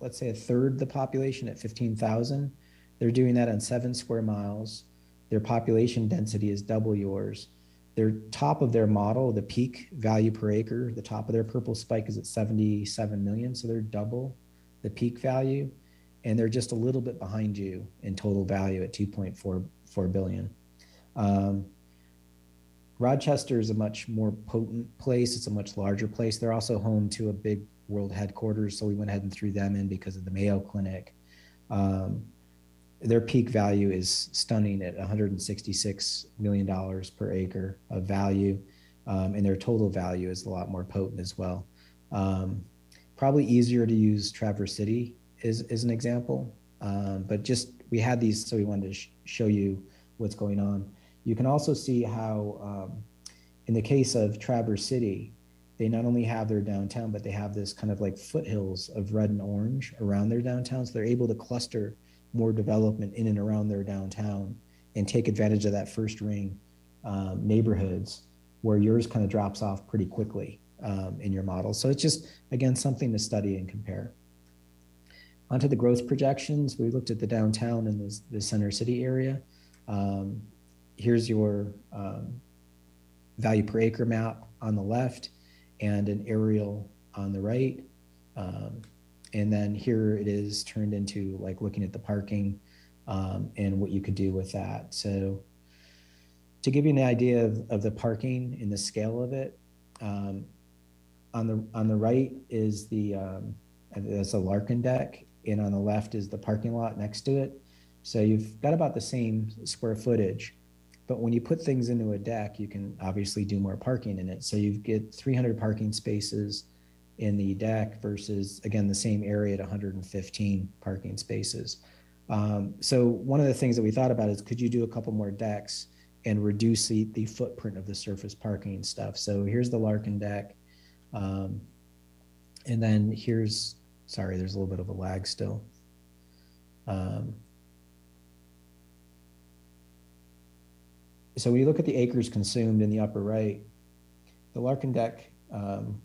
E: let's say a third the population at 15,000. They're doing that on seven square miles. Their population density is double yours. Their top of their model, the peak value per acre, the top of their purple spike is at 77 million, so they're double the peak value, and they're just a little bit behind you in total value at 2.44 billion. Um, Rochester is a much more potent place. It's a much larger place. They're also home to a big world headquarters, so we went ahead and threw them in because of the Mayo Clinic. Um, their peak value is stunning at 166 million dollars per acre of value, um, and their total value is a lot more potent as well. Um, probably easier to use Traverse City is, is an example. Um, but just we had these, so we wanted to sh- show you what's going on. You can also see how, um, in the case of Traverse City, they not only have their downtown, but they have this kind of like foothills of red and orange around their downtown. So they're able to cluster more development in and around their downtown and take advantage of that first ring um, neighborhoods where yours kind of drops off pretty quickly um, in your model. So it's just, again, something to study and compare. Onto the growth projections, we looked at the downtown and the, the center city area. Um, here's your um, value per acre map on the left and an aerial on the right. Um, and then here it is turned into like looking at the parking um, and what you could do with that. So to give you an idea of, of the parking and the scale of it, um, on the on the right is the um, that's a Larkin deck, and on the left is the parking lot next to it. So you've got about the same square footage, but when you put things into a deck, you can obviously do more parking in it. So you get 300 parking spaces in the deck versus again the same area at 115 parking spaces. Um, so one of the things that we thought about is could you do a couple more decks and reduce the, the footprint of the surface parking stuff. So here's the Larkin deck. Um, and then here's, sorry, there's a little bit of a lag still. Um, so when you look at the acres consumed in the upper right, the Larkin deck um,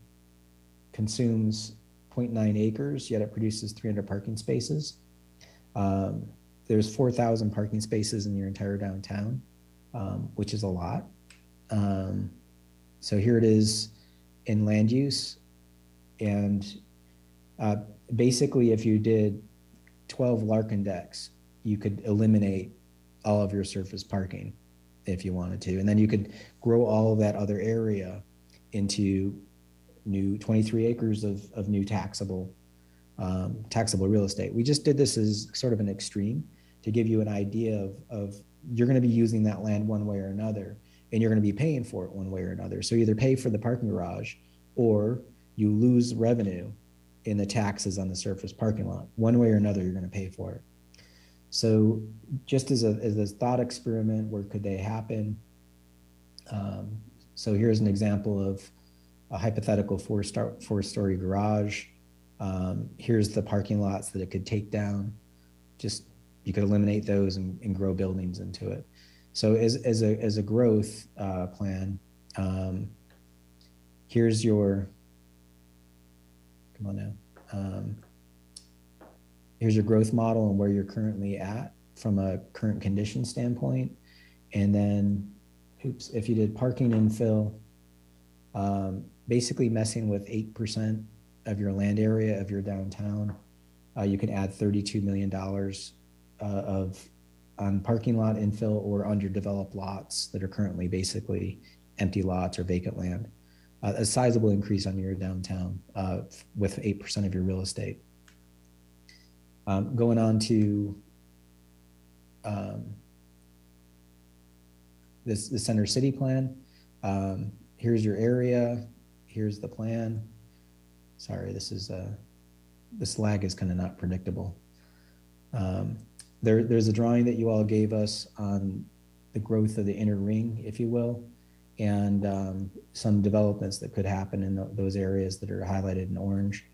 E: consumes 0.9 acres, yet it produces 300 parking spaces. Um, there's 4,000 parking spaces in your entire downtown, um, which is a lot. Um, so here it is in land use. And uh, basically, if you did 12 Larkin decks, you could eliminate all of your surface parking if you wanted to. And then you could grow all of that other area into new 23 acres of, of new taxable um, taxable real estate. We just did this as sort of an extreme to give you an idea of, of you're going to be using that land one way or another, and you're going to be paying for it one way or another. So either pay for the parking garage, or you lose revenue in the taxes on the surface parking lot. One way or another, you're going to pay for it. So just as a as a thought experiment, where could they happen? Um, so here's an example of a hypothetical four star four story garage. Um, here's the parking lots that it could take down. Just you could eliminate those and, and grow buildings into it. So as, as a as a growth uh, plan, um, here's your. Come on now. Um, here's your growth model and where you're currently at from a current condition standpoint, and then, oops, if you did parking infill, um, basically messing with eight percent of your land area of your downtown. Uh, you can add $32 million uh, of on parking lot infill or underdeveloped lots that are currently basically empty lots or vacant land. Uh, a sizable increase on your downtown uh, with 8% of your real estate. Um, going on to um, this the center city plan. Um, here's your area. Here's the plan. Sorry, this is uh, this lag is kind of not predictable. Um, there, there's a drawing that you all gave us on the growth of the inner ring, if you will, and um, some developments that could happen in th- those areas that are highlighted in orange.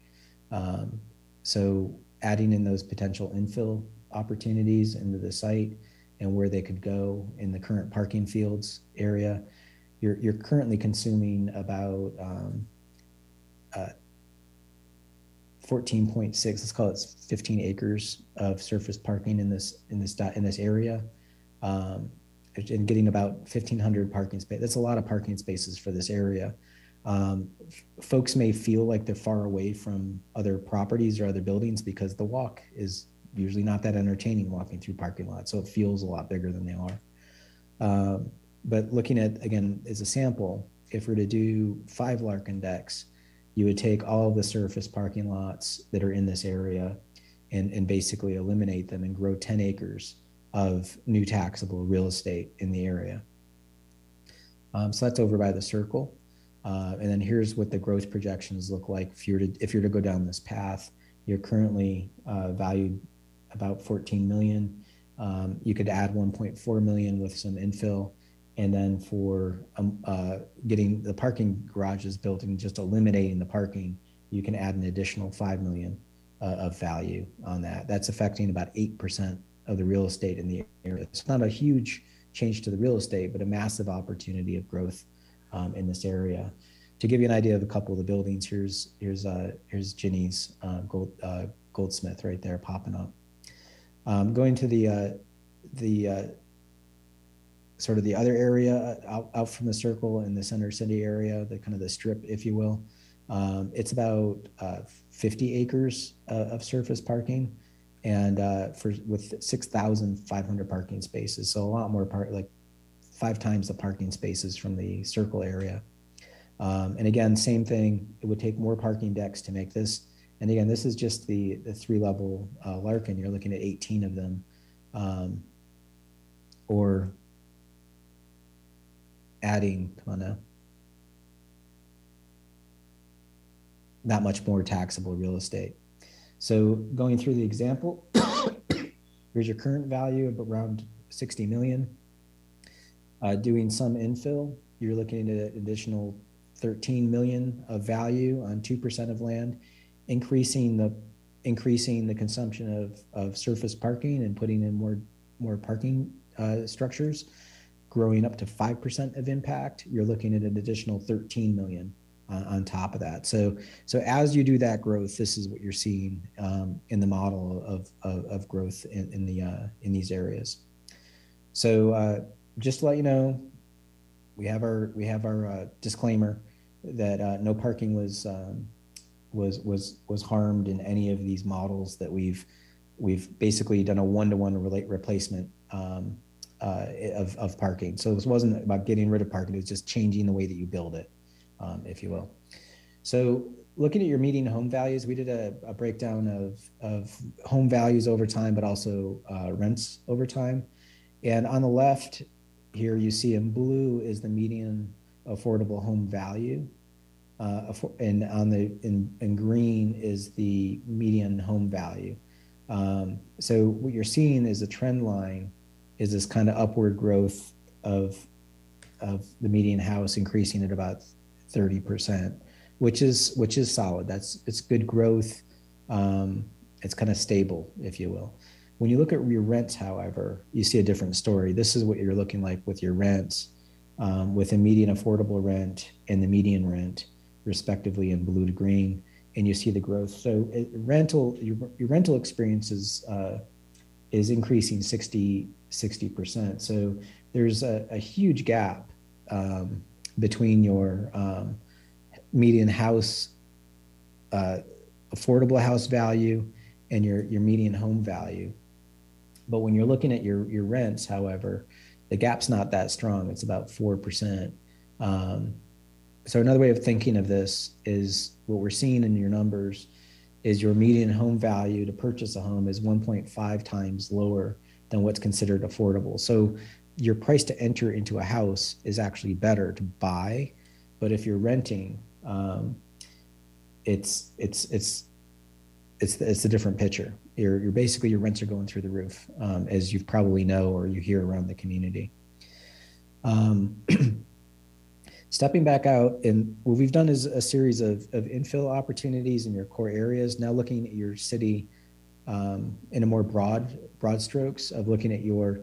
E: Um, so adding in those potential infill opportunities into the site and where they could go in the current parking fields area. You're, you're currently consuming about um, uh, 14.6 let's call it 15 acres of surface parking in this in this in this area um, and getting about 1500 parking space that's a lot of parking spaces for this area. Um, folks may feel like they're far away from other properties or other buildings because the walk is usually not that entertaining walking through parking lots so it feels a lot bigger than they are. Um, but looking at again as a sample if we're to do five larkin decks you would take all the surface parking lots that are in this area and, and basically eliminate them and grow 10 acres of new taxable real estate in the area. Um, so that's over by the circle. Uh, and then here's what the growth projections look like if you're to if you're to go down this path. You're currently uh, valued about 14 million. Um, you could add 1.4 million with some infill and then for um, uh, getting the parking garages built and just eliminating the parking, you can add an additional five million uh, of value on that. That's affecting about eight percent of the real estate in the area. It's not a huge change to the real estate, but a massive opportunity of growth um, in this area. To give you an idea of a couple of the buildings, here's here's uh, here's Ginny's uh, Gold uh, Goldsmith right there popping up. Um, going to the uh, the sort of the other area uh, out, out from the circle in the center city area, the kind of the strip, if you will. Um, it's about uh, 50 acres uh, of surface parking and uh, for with 6,500 parking spaces. So a lot more part, like five times the parking spaces from the circle area. Um, and again, same thing, it would take more parking decks to make this. And again, this is just the, the three level uh, Larkin. You're looking at 18 of them. Um, or adding, on now. Not much more taxable real estate. So going through the example, *coughs* here's your current value of around 60 million. Uh, doing some infill, you're looking at an additional 13 million of value on 2% of land, increasing the increasing the consumption of, of surface parking and putting in more more parking uh, structures, growing up to 5% of impact, you're looking at an additional 13 million on, on top of that. So, so as you do that growth, this is what you're seeing um, in the model of, of, of growth in, in the uh, in these areas. So, uh, just to let you know, we have our we have our uh, disclaimer that uh, no parking was um, was was was harmed in any of these models that we've we've basically done a one-to-one replacement um, uh, of, of parking. So this wasn't about getting rid of parking, it was just changing the way that you build it, um, if you will. So looking at your median home values, we did a, a breakdown of, of home values over time, but also uh, rents over time. And on the left here, you see in blue is the median affordable home value. Uh, and on the in, in green is the median home value. Um, so what you're seeing is a trend line is this kind of upward growth of of the median house increasing at about 30%, which is which is solid. That's it's good growth. Um, it's kind of stable, if you will. When you look at your rents, however, you see a different story. This is what you're looking like with your rents, um, with a median affordable rent and the median rent, respectively, in blue to green and you see the growth. So it, rental, your, your rental experience is, uh, is increasing 60, 60%. So there's a, a huge gap um, between your um, median house, uh, affordable house value and your, your median home value. But when you're looking at your, your rents, however, the gap's not that strong. It's about 4%. Um, so another way of thinking of this is what we're seeing in your numbers is your median home value to purchase a home is 1.5 times lower than what's considered affordable. So your price to enter into a house is actually better to buy, but if you're renting, um, it's it's it's it's it's a different picture. You're, you're basically your rents are going through the roof, um, as you probably know or you hear around the community. Um, *clears throat* stepping back out and what we've done is a series of, of infill opportunities in your core areas now looking at your city in a more broad broad strokes of looking at your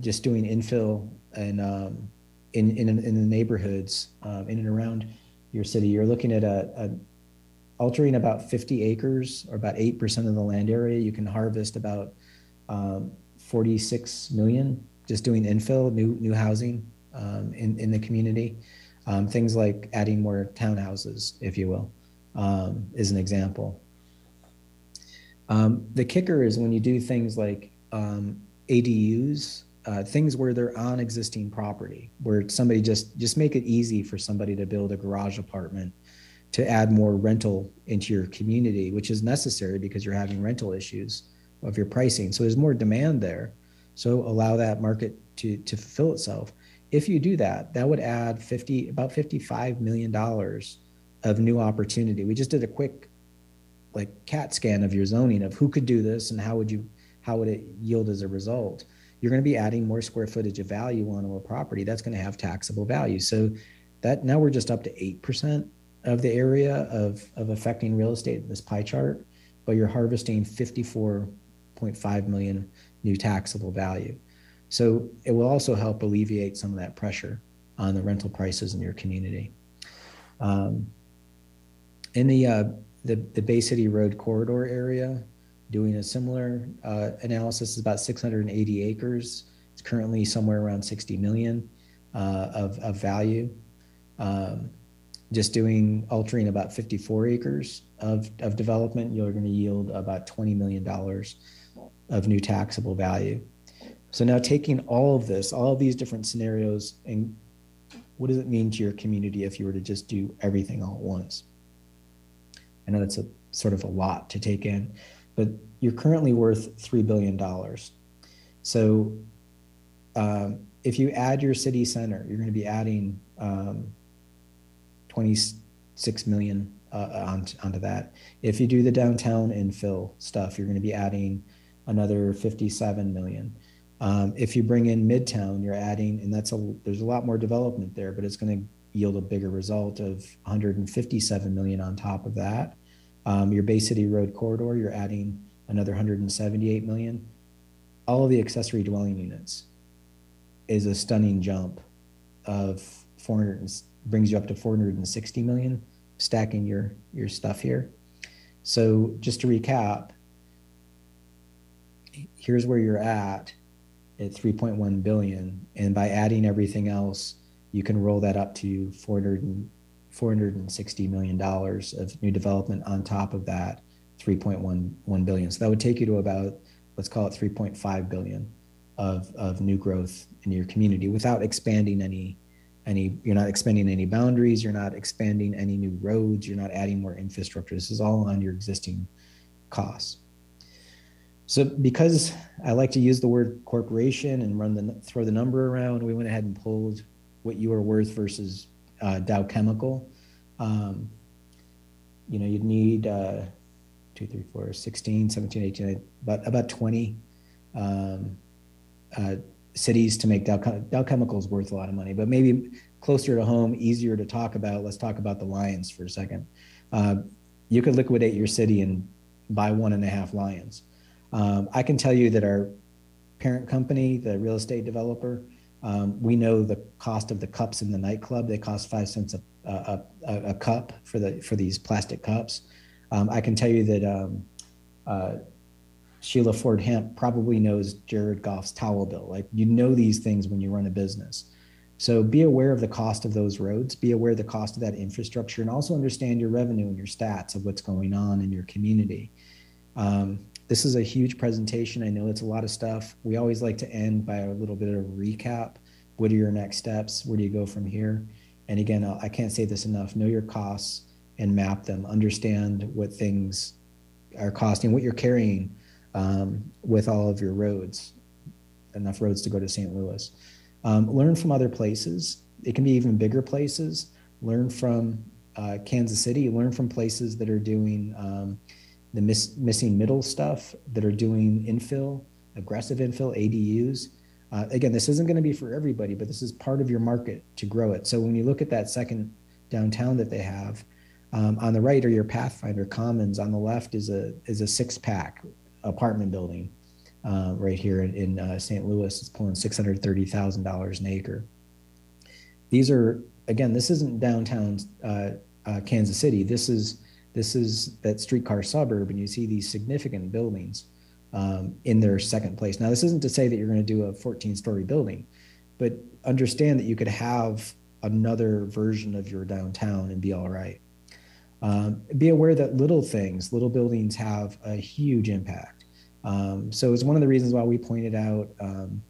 E: just doing infill and um, in, in, in the neighborhoods um, in and around your city. You're looking at a, a altering about 50 acres or about 8% of the land area. You can harvest about um, 46 million just doing infill new new housing um, in, in the community. Um, things like adding more townhouses, if you will, um, is an example. Um, the kicker is when you do things like um, ADUs, uh, things where they're on existing property, where somebody just just make it easy for somebody to build a garage apartment to add more rental into your community, which is necessary because you're having rental issues of your pricing. So there's more demand there. So allow that market to to fulfill itself if you do that, that would add 50, about $55 million of new opportunity. We just did a quick like CAT scan of your zoning of who could do this and how would you, how would it yield as a result? You're going to be adding more square footage of value onto a property that's going to have taxable value. So that now we're just up to 8% of the area of, of affecting real estate in this pie chart, but you're harvesting 54.5 million new taxable value. So it will also help alleviate some of that pressure on the rental prices in your community. Um, in the, uh, the, the Bay City Road corridor area, doing a similar uh, analysis is about 680 acres. It's currently somewhere around 60 million uh, of, of value. Um, just doing altering about 54 acres of, of development, you're going to yield about $20 million of new taxable value. So now taking all of this, all of these different scenarios, and what does it mean to your community if you were to just do everything all at once? I know that's a sort of a lot to take in, but you're currently worth $3 billion. So um, if you add your city center, you're going to be adding um, 26 million uh, onto, onto that. If you do the downtown infill stuff, you're going to be adding another 57 million. Um, if you bring in Midtown, you're adding, and that's a there's a lot more development there, but it's going to yield a bigger result of 157 million on top of that. Um, your Bay City Road corridor, you're adding another 178 million. All of the accessory dwelling units is a stunning jump of 400 brings you up to 460 million stacking your your stuff here so just to recap here's where you're at at 3.1 billion and by adding everything else you can roll that up to 400 and 460 million dollars of new development on top of that 3.11 billion. So that would take you to about let's call it 3.5 billion of, of new growth in your community without expanding any any you're not expanding any boundaries you're not expanding any new roads you're not adding more infrastructure. This is all on your existing costs. So because i like to use the word corporation and run the throw the number around we went ahead and pulled what you are worth versus uh, dow chemical um, you know you'd need uh, 2 3 4 16 17 18 about about 20 um, uh, cities to make Dow, Dow Chemicals worth a lot of money, but maybe closer to home, easier to talk about. Let's talk about the Lions for a second. Uh, you could liquidate your city and buy one and a half Lions. Um, I can tell you that our parent company, the real estate developer, um, we know the cost of the cups in the nightclub. They cost five cents a, a, a, a cup for the for these plastic cups. Um, I can tell you that um, uh, Sheila Ford Hamp probably knows Jared Goff's towel bill. Like you know these things when you run a business. So be aware of the cost of those roads, be aware of the cost of that infrastructure, and also understand your revenue and your stats of what's going on in your community. Um, this is a huge presentation. I know it's a lot of stuff. We always like to end by a little bit of a recap. What are your next steps? Where do you go from here? And again, I can't say this enough. Know your costs and map them. Understand what things are costing, what you're carrying um, with all of your roads, enough roads to go to St. Louis. Um, learn from other places. It can be even bigger places. Learn from uh, Kansas City. Learn from places that are doing um, the miss, missing middle stuff, that are doing infill, aggressive infill, ADUs. Uh, again, this isn't going to be for everybody, but this is part of your market to grow it. So when you look at that second downtown that they have, um, on the right are your Pathfinder Commons. On the left is a is a six pack apartment building uh, right here in, in uh, St. Louis. It's pulling six hundred thirty thousand dollars an acre. These are again, this isn't downtown uh, uh, Kansas City. This is this is that streetcar suburb, and you see these significant buildings um, in their second place. Now, this isn't to say that you're going to do a 14 story building, but understand that you could have another version of your downtown and be all right. Um, be aware that little things, little buildings have a huge impact. Um, so it's one of the reasons why we pointed out um,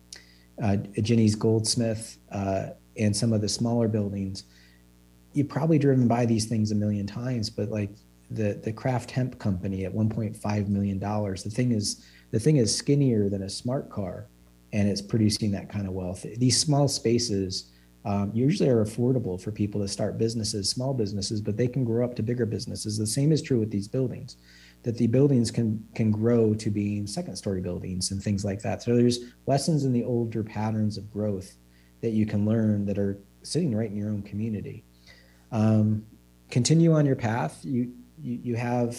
E: uh, Ginny's Goldsmith uh, and some of the smaller buildings. You've probably driven by these things a million times, but like the the Kraft Hemp Company at 1.5 million dollars, the thing is the thing is skinnier than a smart car, and it's producing that kind of wealth. These small spaces um, usually are affordable for people to start businesses, small businesses, but they can grow up to bigger businesses. The same is true with these buildings, that the buildings can can grow to being second story buildings and things like that. So there's lessons in the older patterns of growth that you can learn that are sitting right in your own community. Um, continue on your path. You you, you have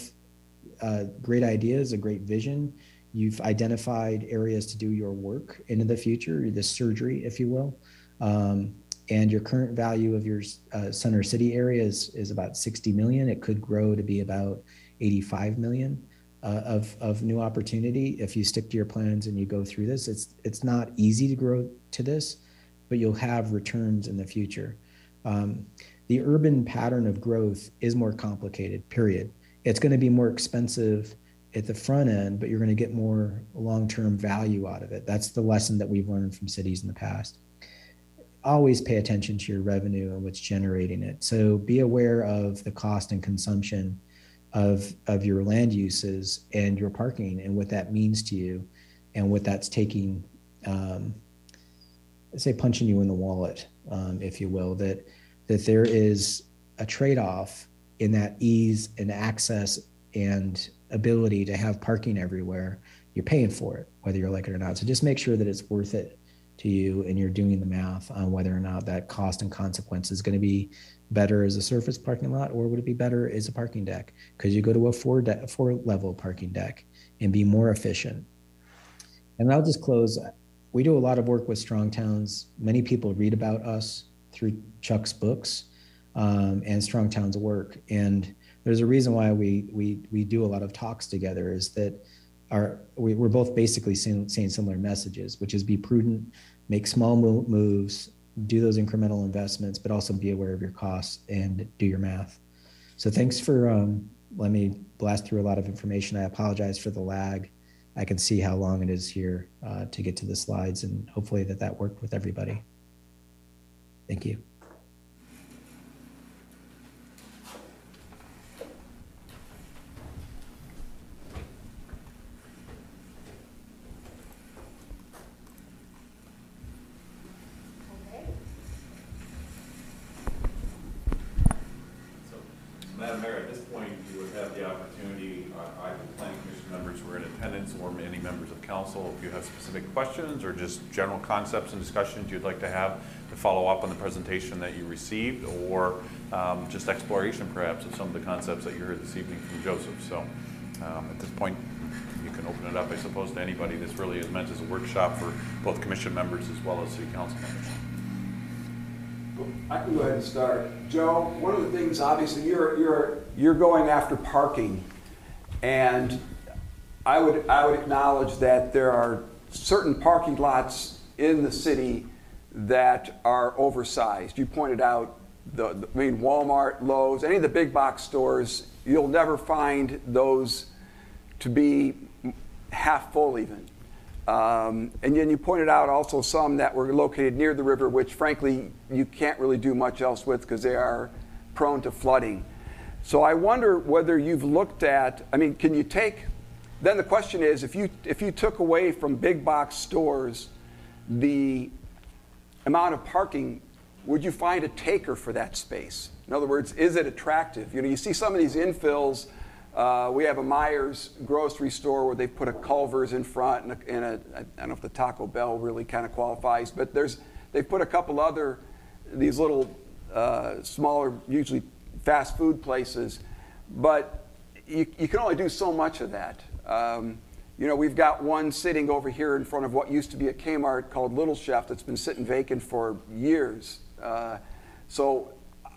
E: uh, great ideas, a great vision. You've identified areas to do your work into the future, the surgery, if you will. Um, and your current value of your uh, center city area is, is about 60 million. It could grow to be about 85 million uh, of, of new opportunity if you stick to your plans and you go through this. It's, it's not easy to grow to this, but you'll have returns in the future. Um, the urban pattern of growth is more complicated, period. It's going to be more expensive at the front end, but you're going to get more long term value out of it. That's the lesson that we've learned from cities in the past. Always pay attention to your revenue and what's generating it. So be aware of the cost and consumption of, of your land uses and your parking and what that means to you and what that's taking, um, say, punching you in the wallet, um, if you will, that, that there is a trade off in that ease and access and ability to have parking everywhere, you're paying for it, whether you like it or not. So just make sure that it's worth it to you and you're doing the math on whether or not that cost and consequence is going to be better as a surface parking lot or would it be better as a parking deck? Because you go to a four, de- four level parking deck and be more efficient. And I'll just close. We do a lot of work with strong towns. Many people read about us through Chuck's books um, and strong towns work. And there's a reason why we we we do a lot of talks together is that our we, we're both basically saying, saying similar messages which is be prudent make small moves do those incremental investments but also be aware of your costs and do your math. So thanks for um, let me blast through a lot of information. I apologize for the lag. I can see how long it is here uh, to get to the slides and hopefully that that worked with everybody thank you.
F: Madam Mayor, at this point, you would have the opportunity, uh, commission members who are in attendance or members of council, if you have specific questions or just general concepts and discussions you'd like to have to follow up on the presentation that you received, or um, just exploration perhaps of some of the concepts that you heard this evening from Joseph. So um, at this point, you can open it up, I suppose, to anybody. This really is meant as a workshop for both commission members as well as city council members.
H: I can go ahead and start. Joe, one of the things, obviously, you're, you're, you're going after parking. And I would, I would acknowledge that there are certain parking lots in the city that are oversized. You pointed out the, the I mean, Walmart, Lowe's, any of the big box stores, you'll never find those to be half full even. Um, and then you pointed out also some that were located near the river, which frankly you can't really do much else with because they are prone to flooding. So I wonder whether you've looked at, I mean, can you take, then the question is if you, if you took away from big box stores the amount of parking, would you find a taker for that space? In other words, is it attractive? You know, you see some of these infills uh, we have a Meijer grocery store where they put a Culver's in front and a, and a I don't know if the Taco Bell really kind of qualifies, but there's they've put a couple other these little uh, smaller, usually fast food places, but you, you can only do so much of that. Um, you know, we've got one sitting over here in front of what used to be a Kmart called Little Chef that's been sitting vacant for years. Uh, so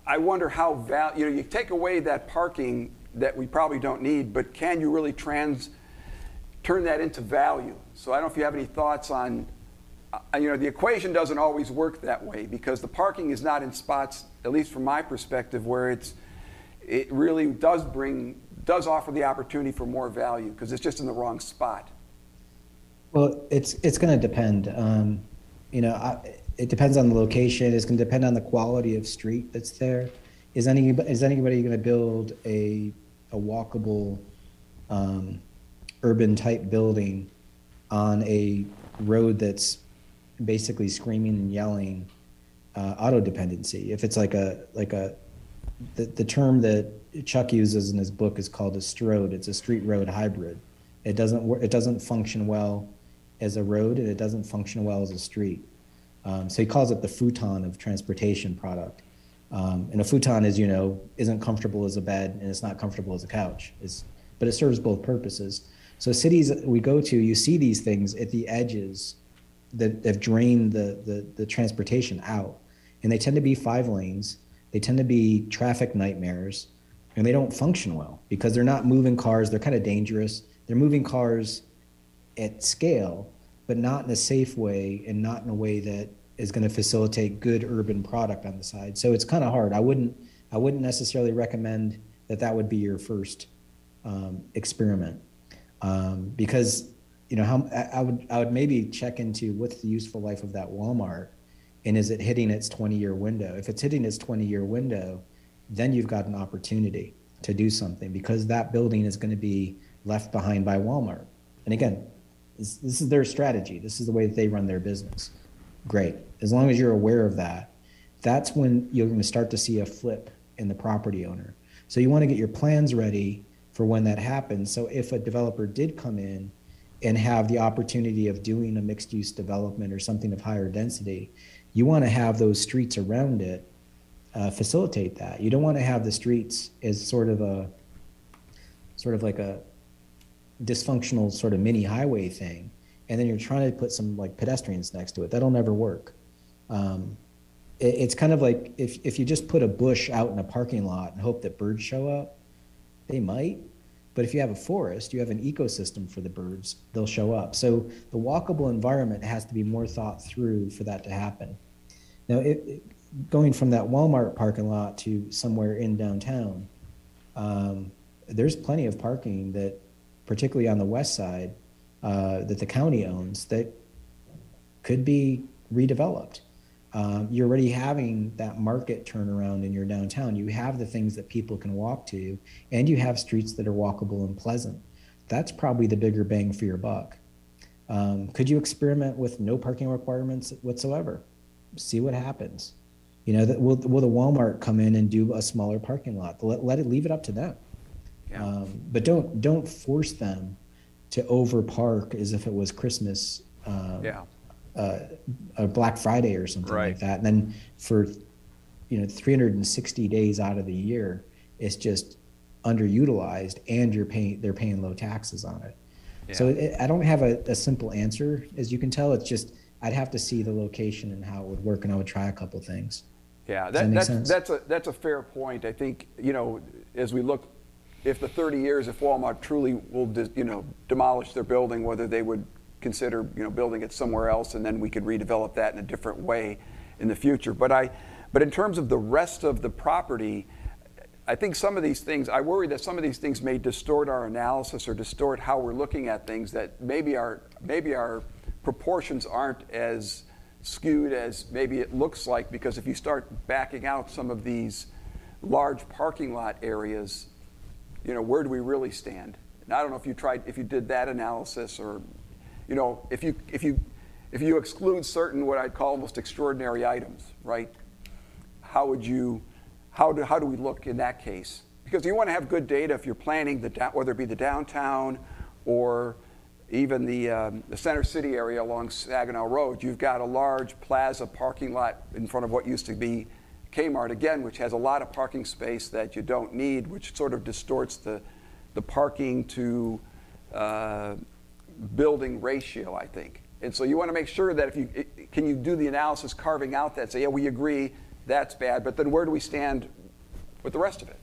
H: I wonder how val- you know you take away that parking that we probably don't need, but can you really trans turn that into value? So I don't know if you have any thoughts on, uh, you know, the equation doesn't always work that way because the parking is not in spots, at least from my perspective, where it's it really does bring does offer the opportunity for more value because it's just in the wrong spot.
E: Well, it's it's going to depend. Um, you know, I, it depends on the location. It's going to depend on the quality of street that's there. Is any is anybody going to build a a walkable um, urban type building on a road that's basically screaming and yelling uh, auto dependency? If it's like a like a the, the term that Chuck uses in his book is called a stroad. It's a street road hybrid. It doesn't. It doesn't function well as a road, and it doesn't function well as a street. Um, so he calls it the futon of transportation product. Um, and a futon is, you know, isn't comfortable as a bed and it's not comfortable as a couch. It's, but it serves both purposes. So cities we go to, you see these things at the edges that have drained the, the, the transportation out. And they tend to be five lanes. They tend to be traffic nightmares and they don't function well because they're not moving cars. They're kind of dangerous. They're moving cars at scale, but not in a safe way and not in a way that is going to facilitate good urban product on the side. So it's kind of hard. I wouldn't I wouldn't necessarily recommend that that would be your first um, experiment um, because you know how I- I would I would maybe check into what's the useful life of that Walmart and is it hitting its 20 year window? If it's hitting its 20 year window, then you've got an opportunity to do something because that building is going to be left behind by Walmart. And again, this, this is their strategy. This is the way that they run their business. Great. As long as you're aware of that, that's when you're going to start to see a flip in the property owner. So you want to get your plans ready for when that happens. So if a developer did come in and have the opportunity of doing a mixed use development or something of higher density, you want to have those streets around it uh, facilitate that. You don't want to have the streets as sort of a sort of like a dysfunctional sort of mini highway thing, and then you're trying to put some like pedestrians next to it. That'll never work. Um, it, it's kind of like if if you just put a bush out in a parking lot and hope that birds show up, they might. But if you have a forest, you have an ecosystem for the birds, they'll show up. So the walkable environment has to be more thought through for that to happen. Now, it, going from that Walmart parking lot to somewhere in downtown, um, there's plenty of parking that, particularly on the west side, uh, that the county owns that could be redeveloped. Um, you're already having that market turnaround in your downtown. You have the things that people can walk to, and you have streets that are walkable and pleasant. That's probably the bigger bang for your buck. Um, could you experiment with no parking requirements whatsoever? See what happens. You know, that will, will the Walmart come in and do a smaller parking lot? Let, let it leave it up to them.
H: Yeah.
E: Um, but don't don't force them to over park as if it was Christmas. Um,
H: Yeah.
E: uh, a Black Friday or something
H: Right.
E: like that. And then for, you know, 360 days out of the year, it's just underutilized and you're paying, they're paying low taxes on it. So
H: Yeah.
E: it, I don't have a, a simple answer, as you can tell. It's just, I'd have to see the location and how it would work and I would try a couple things.
H: Yeah,
E: that
H: that, that's, that's a, that's a fair point. I think, you know, as we look, if the 30 years, if Walmart truly will, you know, demolish their building, whether they would consider, you know, building it somewhere else, and then we could redevelop that in a different way in the future. But I, but in terms of the rest of the property, I think some of these things, I worry that some of these things may distort our analysis or distort how we're looking at things that maybe our, maybe our proportions aren't as skewed as maybe it looks like because if you start backing out some of these large parking lot areas, you know, where do we really stand? And I don't know if you tried, if you did that analysis or, you know, if you, if you, if you exclude certain what I'd call almost extraordinary items, right? How would you, how do, how do we look in that case? Because you want to have good data if you're planning the, whether it be the downtown or even the, um, the center city area along Saginaw Road. You've got a large plaza parking lot in front of what used to be Kmart again, which has a lot of parking space that you don't need, which sort of distorts the, the parking to uh, building ratio, I think. And so you want to make sure that if you, can you do the analysis carving out that, say, yeah, we agree, that's bad, but then where do we stand with the rest of it?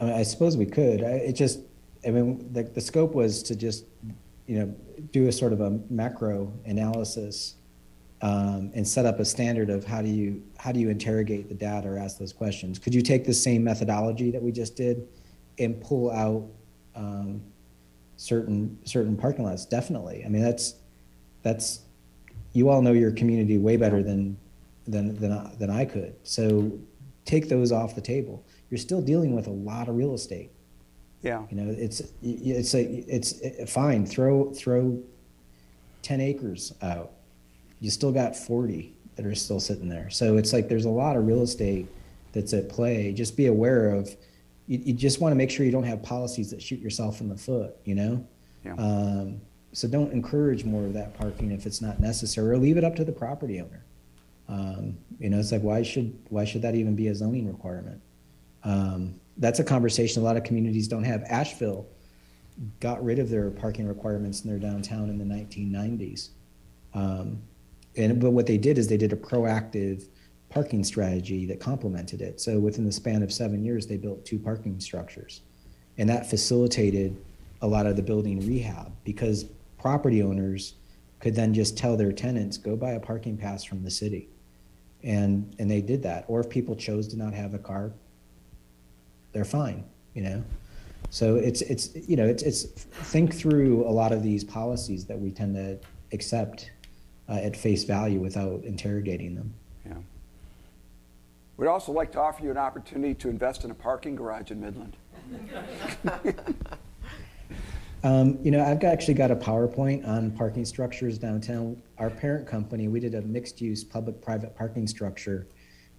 E: I, mean, I suppose we could. I, it just, I mean, the, the scope was to just, you know, do a sort of a macro analysis um, and set up a standard of how do you how do you interrogate the data or ask those questions. Could you take the same methodology that we just did and pull out um, certain certain parking lots? Definitely. I mean, that's that's you all know your community way better than than than than I could. So take those off the table. You're still dealing with a lot of real estate.
H: Yeah.
E: You know, it's it's a it's uh, fine. Throw throw ten acres out. You still got forty that are still sitting there. So it's like there's a lot of real estate that's at play. Just be aware of. You, you just want to make sure you don't have policies that shoot yourself in the foot. You know.
H: Yeah.
E: Um, so don't encourage more of that parking if it's not necessary, or leave it up to the property owner. Um, you know, it's like why should why should that even be a zoning requirement? Um, that's a conversation a lot of communities don't have. Asheville got rid of their parking requirements in their downtown in the 1990s. Um, and but what they did is they did a proactive parking strategy that complemented it. So within the span of seven years, they built two parking structures, and that facilitated a lot of the building rehab because property owners could then just tell their tenants, go buy a parking pass from the city. And, and they did that. Or if people chose to not have a car, they're fine, you know? So it's, it's, you know, it's, it's, think through a lot of these policies that we tend to accept uh, at face value without interrogating them.
H: Yeah. We'd also like to offer you an opportunity to invest in a parking garage in Midland. *laughs*
E: Um, you know, I've got, actually got a PowerPoint on parking structures downtown. Our parent company, we did a mixed-use public-private parking structure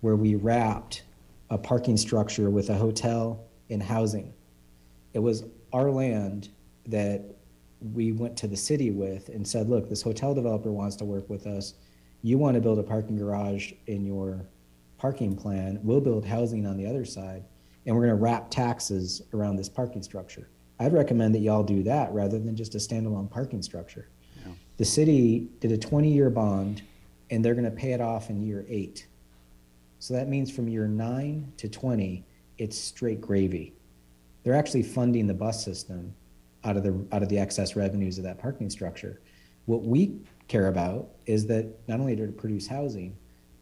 E: where we wrapped a parking structure with a hotel and housing. It was our land that we went to the city with and said, look, this hotel developer wants to work with us. You want to build a parking garage in your parking plan. We'll build housing on the other side, and we're going to wrap taxes around this parking structure. I'd recommend that y'all do that rather than just a standalone parking structure. The city did a 20-year bond, and they're going to pay it off in year eight. So that means from year nine to 20, it's straight gravy. They're actually funding the bus system out of the out of the excess revenues of that parking structure. What we care about is that not only to produce housing,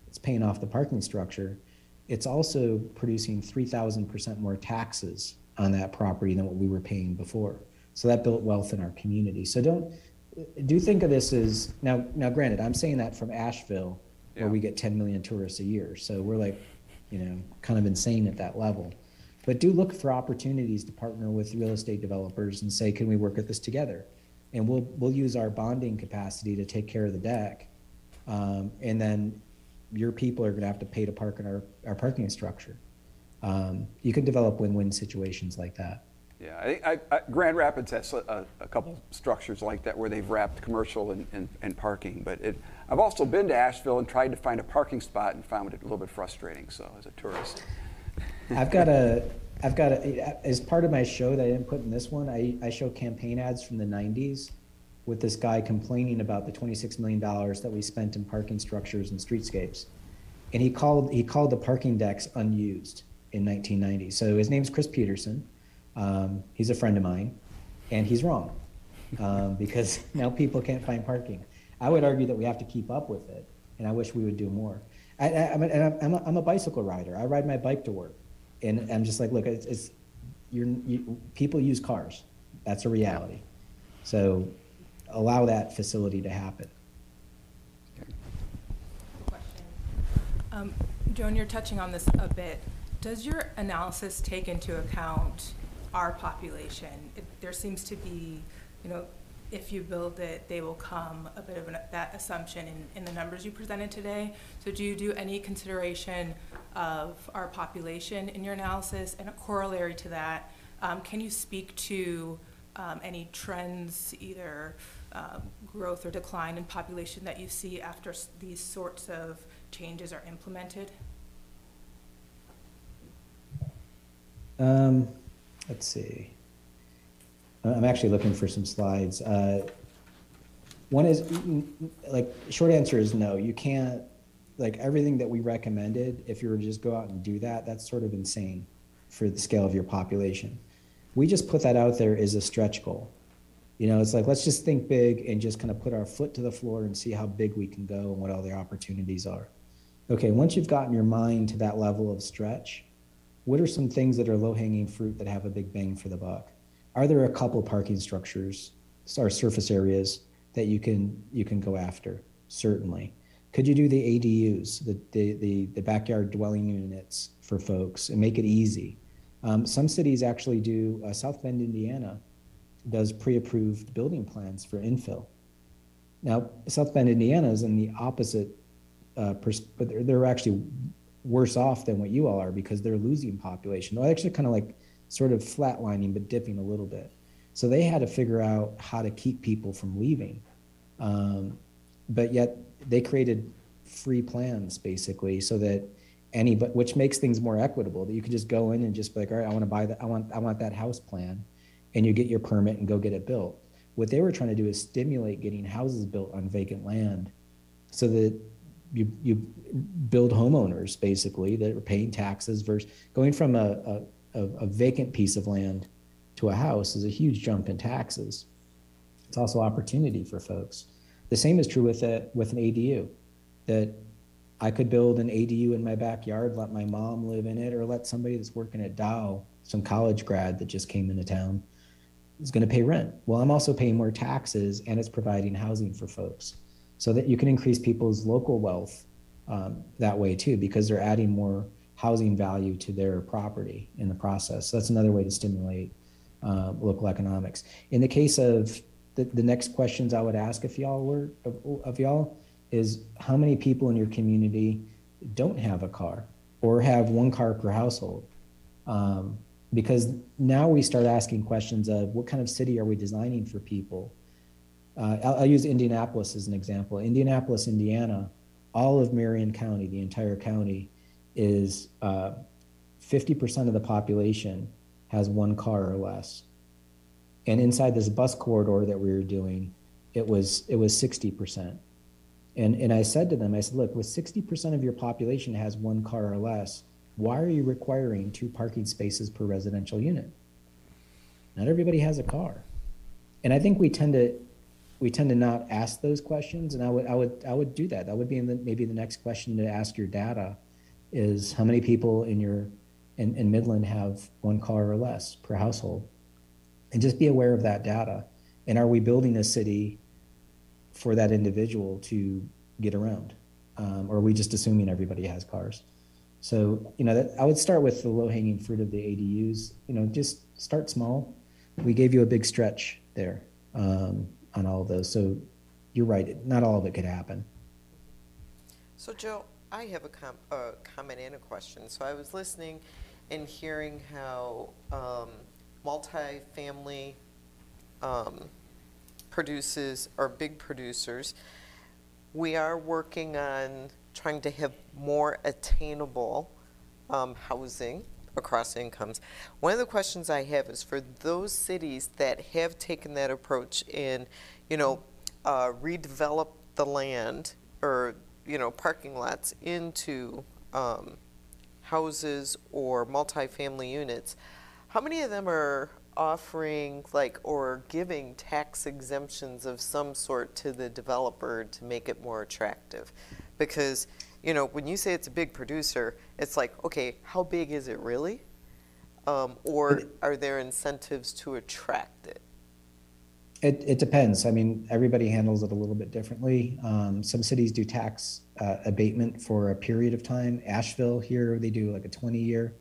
E: it's paying off the parking structure, it's also producing 3,000% more taxes on that property than what we were paying before. So that built wealth in our community. So don't do think of this as now. Now, granted, I'm saying that from Asheville, where
H: Yeah.
E: we get 10 million tourists a year. So we're like, you know, kind of insane at that level. But do look for opportunities to partner with real estate developers and say, can we work at this together? And we'll we'll use our bonding capacity to take care of the deck, um, and then your people are going to have to pay to park in our, our parking structure. Um, you can develop win-win situations like that.
H: Yeah, I, think I, I, Grand Rapids has a, a couple structures like that where they've wrapped commercial and, and, and parking. But it, I've also been to Asheville and tried to find a parking spot and found it a little bit frustrating. So as a tourist,
E: I've got a, *laughs* I've got a, as part of my show that I didn't put in this one, I, I show campaign ads from the nineties with this guy complaining about the twenty-six million dollars that we spent in parking structures and streetscapes. And he called, he called the parking decks unused in nineteen ninety. So his name's Chris Peterson. Um, he's a friend of mine and he's wrong. Um, because *laughs* now people can't find parking. I would argue that we have to keep up with it and I wish we would do more. I, I'm, a, I'm, a, bicycle rider. I ride my bike to work. And I'm just like, look, it's, it's you're, you, people use cars. That's a reality. So allow that facility to happen.
I: Um, Joan, you're touching on this a bit. Does your analysis take into account our population? It- There seems to be, you know, if you build it, they will come, a bit of an- that assumption in, in the numbers you presented today. So do you do any consideration of our population in your analysis? And a corollary to that, um, can you speak to um, any trends, either um, growth or decline in population that you see after these sorts of changes are implemented?
E: Um, let's see. Uh, I'm actually looking for some slides. Uh, one is like short answer is no. You can't like everything that we recommended. If you were to just go out and do that, that's sort of insane for the scale of your population. We just put that out there as a stretch goal. You know, it's like let's just think big and just kind of put our foot to the floor and see how big we can go and what all the opportunities are. Okay, once you've gotten your mind to that level of stretch, what are some things that are low hanging fruit that have a big bang for the buck? Are there a couple parking structures or surface areas that you can you can go after? Certainly. Could you do the ADUs, the the the, the backyard dwelling units for folks, and make it easy? Um, some cities actually do. Uh, South Bend, Indiana, does pre-approved building plans for infill. Now, South Bend, Indiana is in the opposite, uh, pers- but they're, they're actually worse off than what you all are because they're losing population. They're actually kind of like sort of flatlining but dipping a little bit. So they had to figure out how to keep people from leaving. Um, but yet they created free plans basically so that any but which makes things more equitable that you can just go in and just be like all right i want to buy that i want i want that house plan and you get your permit and go get it built what they were trying to do is stimulate getting houses built on vacant land so that you you build homeowners basically that are paying taxes versus going from a, a, a a vacant piece of land to a house is a huge jump in taxes. It's also opportunity for folks. The same is true with a, with an ADU, that I could build an ADU in my backyard, let my mom live in it, or let somebody that's working at Dow, some college grad that just came into town, is going to pay rent. Well, I'm also paying more taxes, and it's providing housing for folks, so that you can increase people's local wealth um, that way too, because they're adding more housing value to their property in the process. So that's another way to stimulate uh, local economics. In the case of the, the next questions I would ask if y'all were of, of y'all is how many people in your community don't have a car or have one car per household? Um, because now we start asking questions of what kind of city are we designing for people? Uh, I'll, I'll use Indianapolis as an example. Indianapolis, Indiana, all of Marion County, the entire county, is uh, 50% of the population has one car or less. And inside this bus corridor that we were doing, it was it was 60%. And and I said to them, I said, look, with 60% of your population has one car or less, why are you requiring two parking spaces per residential unit? Not everybody has a car. And I think we tend to we tend to not ask those questions. And I would I would I would do that. That would be in the, maybe the next question to ask your data is how many people in your in, in Midland have one car or less per household? And just be aware of that data. And are we building a city for that individual to get around? Um, or are we just assuming everybody has cars? So, you know, that, I would start with the low hanging fruit of the ADUs. You know, just start small. We gave you a big stretch there um, on all of those. So you're right, not all of it could happen.
J: So Joe, I have a, com- a comment and a question. So I was listening and hearing how um, multifamily um, produces, or big producers, we are working on trying to have more attainable um, housing across incomes. One of the questions I have is for those cities that have taken that approach and, you know, uh, redevelop the land or, you know, parking lots into um, houses or multifamily units, how many of them are offering like or giving tax exemptions of some sort to the developer to make it more attractive? Because you know, when you say it's a big producer, it's like, okay, how big is it really? Um, or are there incentives to attract it?
E: It, it depends. I mean, everybody handles it a little bit differently. Um, some cities do tax uh, abatement for a period of time. Asheville here, they do like a 20 year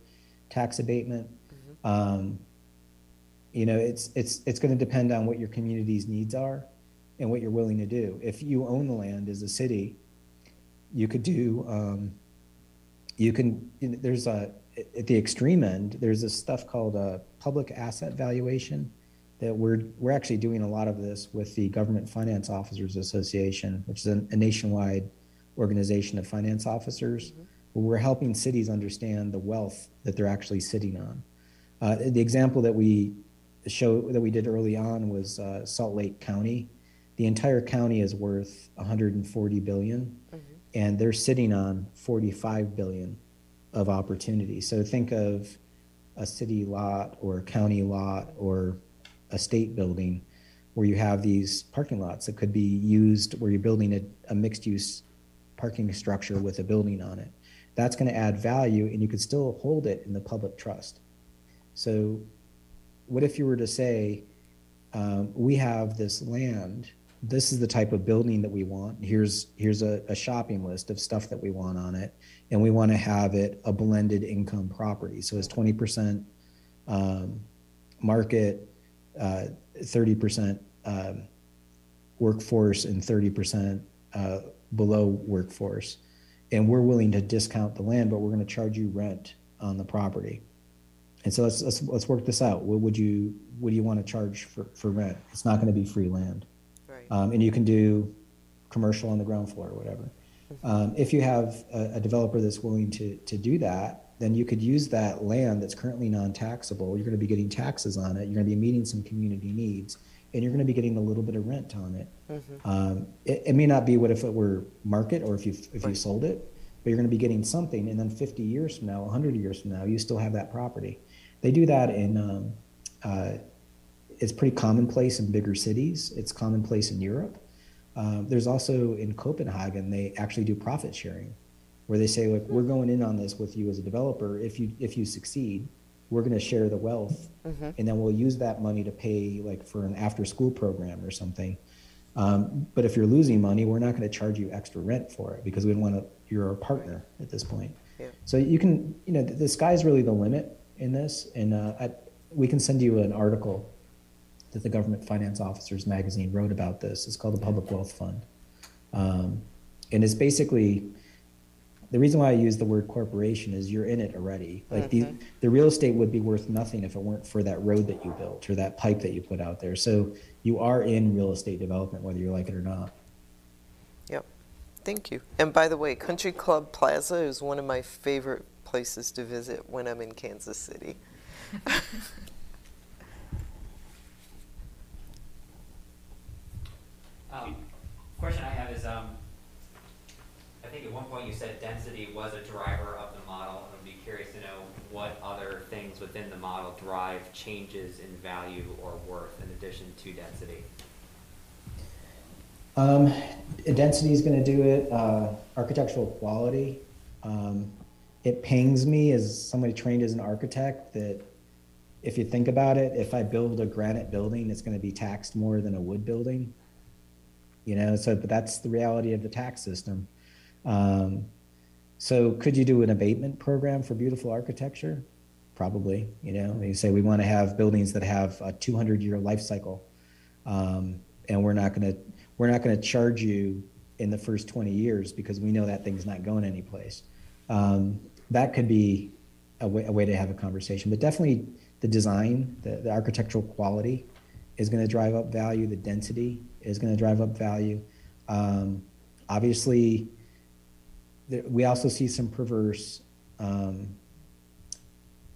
E: tax abatement. Mm-hmm. Um, you know, it's it's it's going to depend on what your community's needs are and what you're willing to do. If you own the land as a city, you could do. Um, you can. There's a at the extreme end. There's this stuff called a public asset valuation that we're we're actually doing a lot of this with the Government Finance Officers Association, which is a, a nationwide organization of finance officers. Mm-hmm. Where we're helping cities understand the wealth that they're actually sitting on. Uh, the example that we show that we did early on was uh, Salt Lake County. The entire county is worth 140 billion, mm-hmm. and they're sitting on 45 billion of opportunity. So think of a city lot or a county lot or a state building where you have these parking lots that could be used where you're building a, a mixed use parking structure with a building on it. That's going to add value and you could still hold it in the public trust. So, what if you were to say, um, we have this land, this is the type of building that we want. Here's here's a, a shopping list of stuff that we want on it, and we want to have it a blended income property. So it's 20% um, market, 30% um, workforce, and 30% uh, below workforce. And we're willing to discount the land, but we're going to charge you rent on the property. And so let's, let's let's work this out. What would you what do you want to charge for, for rent? It's not going to be free land,
J: Right.
E: um, and you can do commercial on the ground floor or whatever. Um, if you have a, a developer that's willing to to do that, then you could use that land that's currently non-taxable. You're going to be getting taxes on it. You're going to be meeting some community needs, and you're going to be getting a little bit of rent on it.
J: Mm-hmm.
E: Um, it, it may not be what if it were market or if you if you sold it, but you're going to be getting something. And then 50 years from now, 100 years from now, you still have that property. They do that in. Um, uh, it's pretty commonplace in bigger cities. It's commonplace in Europe. Um, there's also in Copenhagen, they actually do profit sharing, where they say, look, we're going in on this with you as a developer. If you if you succeed, we're going to share the wealth, and then we'll use that money to pay like for an after school program or something. Um, but if you're losing money, we're not going to charge you extra rent for it because we don't want to. You're a partner at this point.
J: Yeah.
E: So you can, you know, the, the sky's really the limit in this, and uh, I, we can send you an article that the Government Finance Officers magazine wrote about this. It's called the Public Wealth Fund, um, and it's basically the reason why I use the word corporation is you're in it already. Like the the real estate would be worth nothing if it weren't for that road that you built or that pipe that you put out there. So you are in real estate development whether you like it or not.
J: Yep. Thank you. And by the way, Country Club Plaza is one of my favorite places to visit when I'm in Kansas City. *laughs*
K: Um, question I have is, um, I think at one point you said density was a driver of the model, I'd be curious to know what other things within the model drive changes in value or worth in addition to density.
E: Um, density is going to do it. Uh, architectural quality. Um, it pains me as somebody trained as an architect that if you think about it, if I build a granite building, it's going to be taxed more than a wood building. You know, so but that's the reality of the tax system. Um, so could you do an abatement program for beautiful architecture? Probably. You know, you say we want to have buildings that have a 200 year life cycle, um, and we're not going to we're not going to charge you in the first 20 years because we know that thing's not going anyplace. Um, that could be a way, a way to have a conversation, but definitely the design, the, the architectural quality is going to drive up value. The density is going to drive up value. Um, obviously, we also see some perverse um,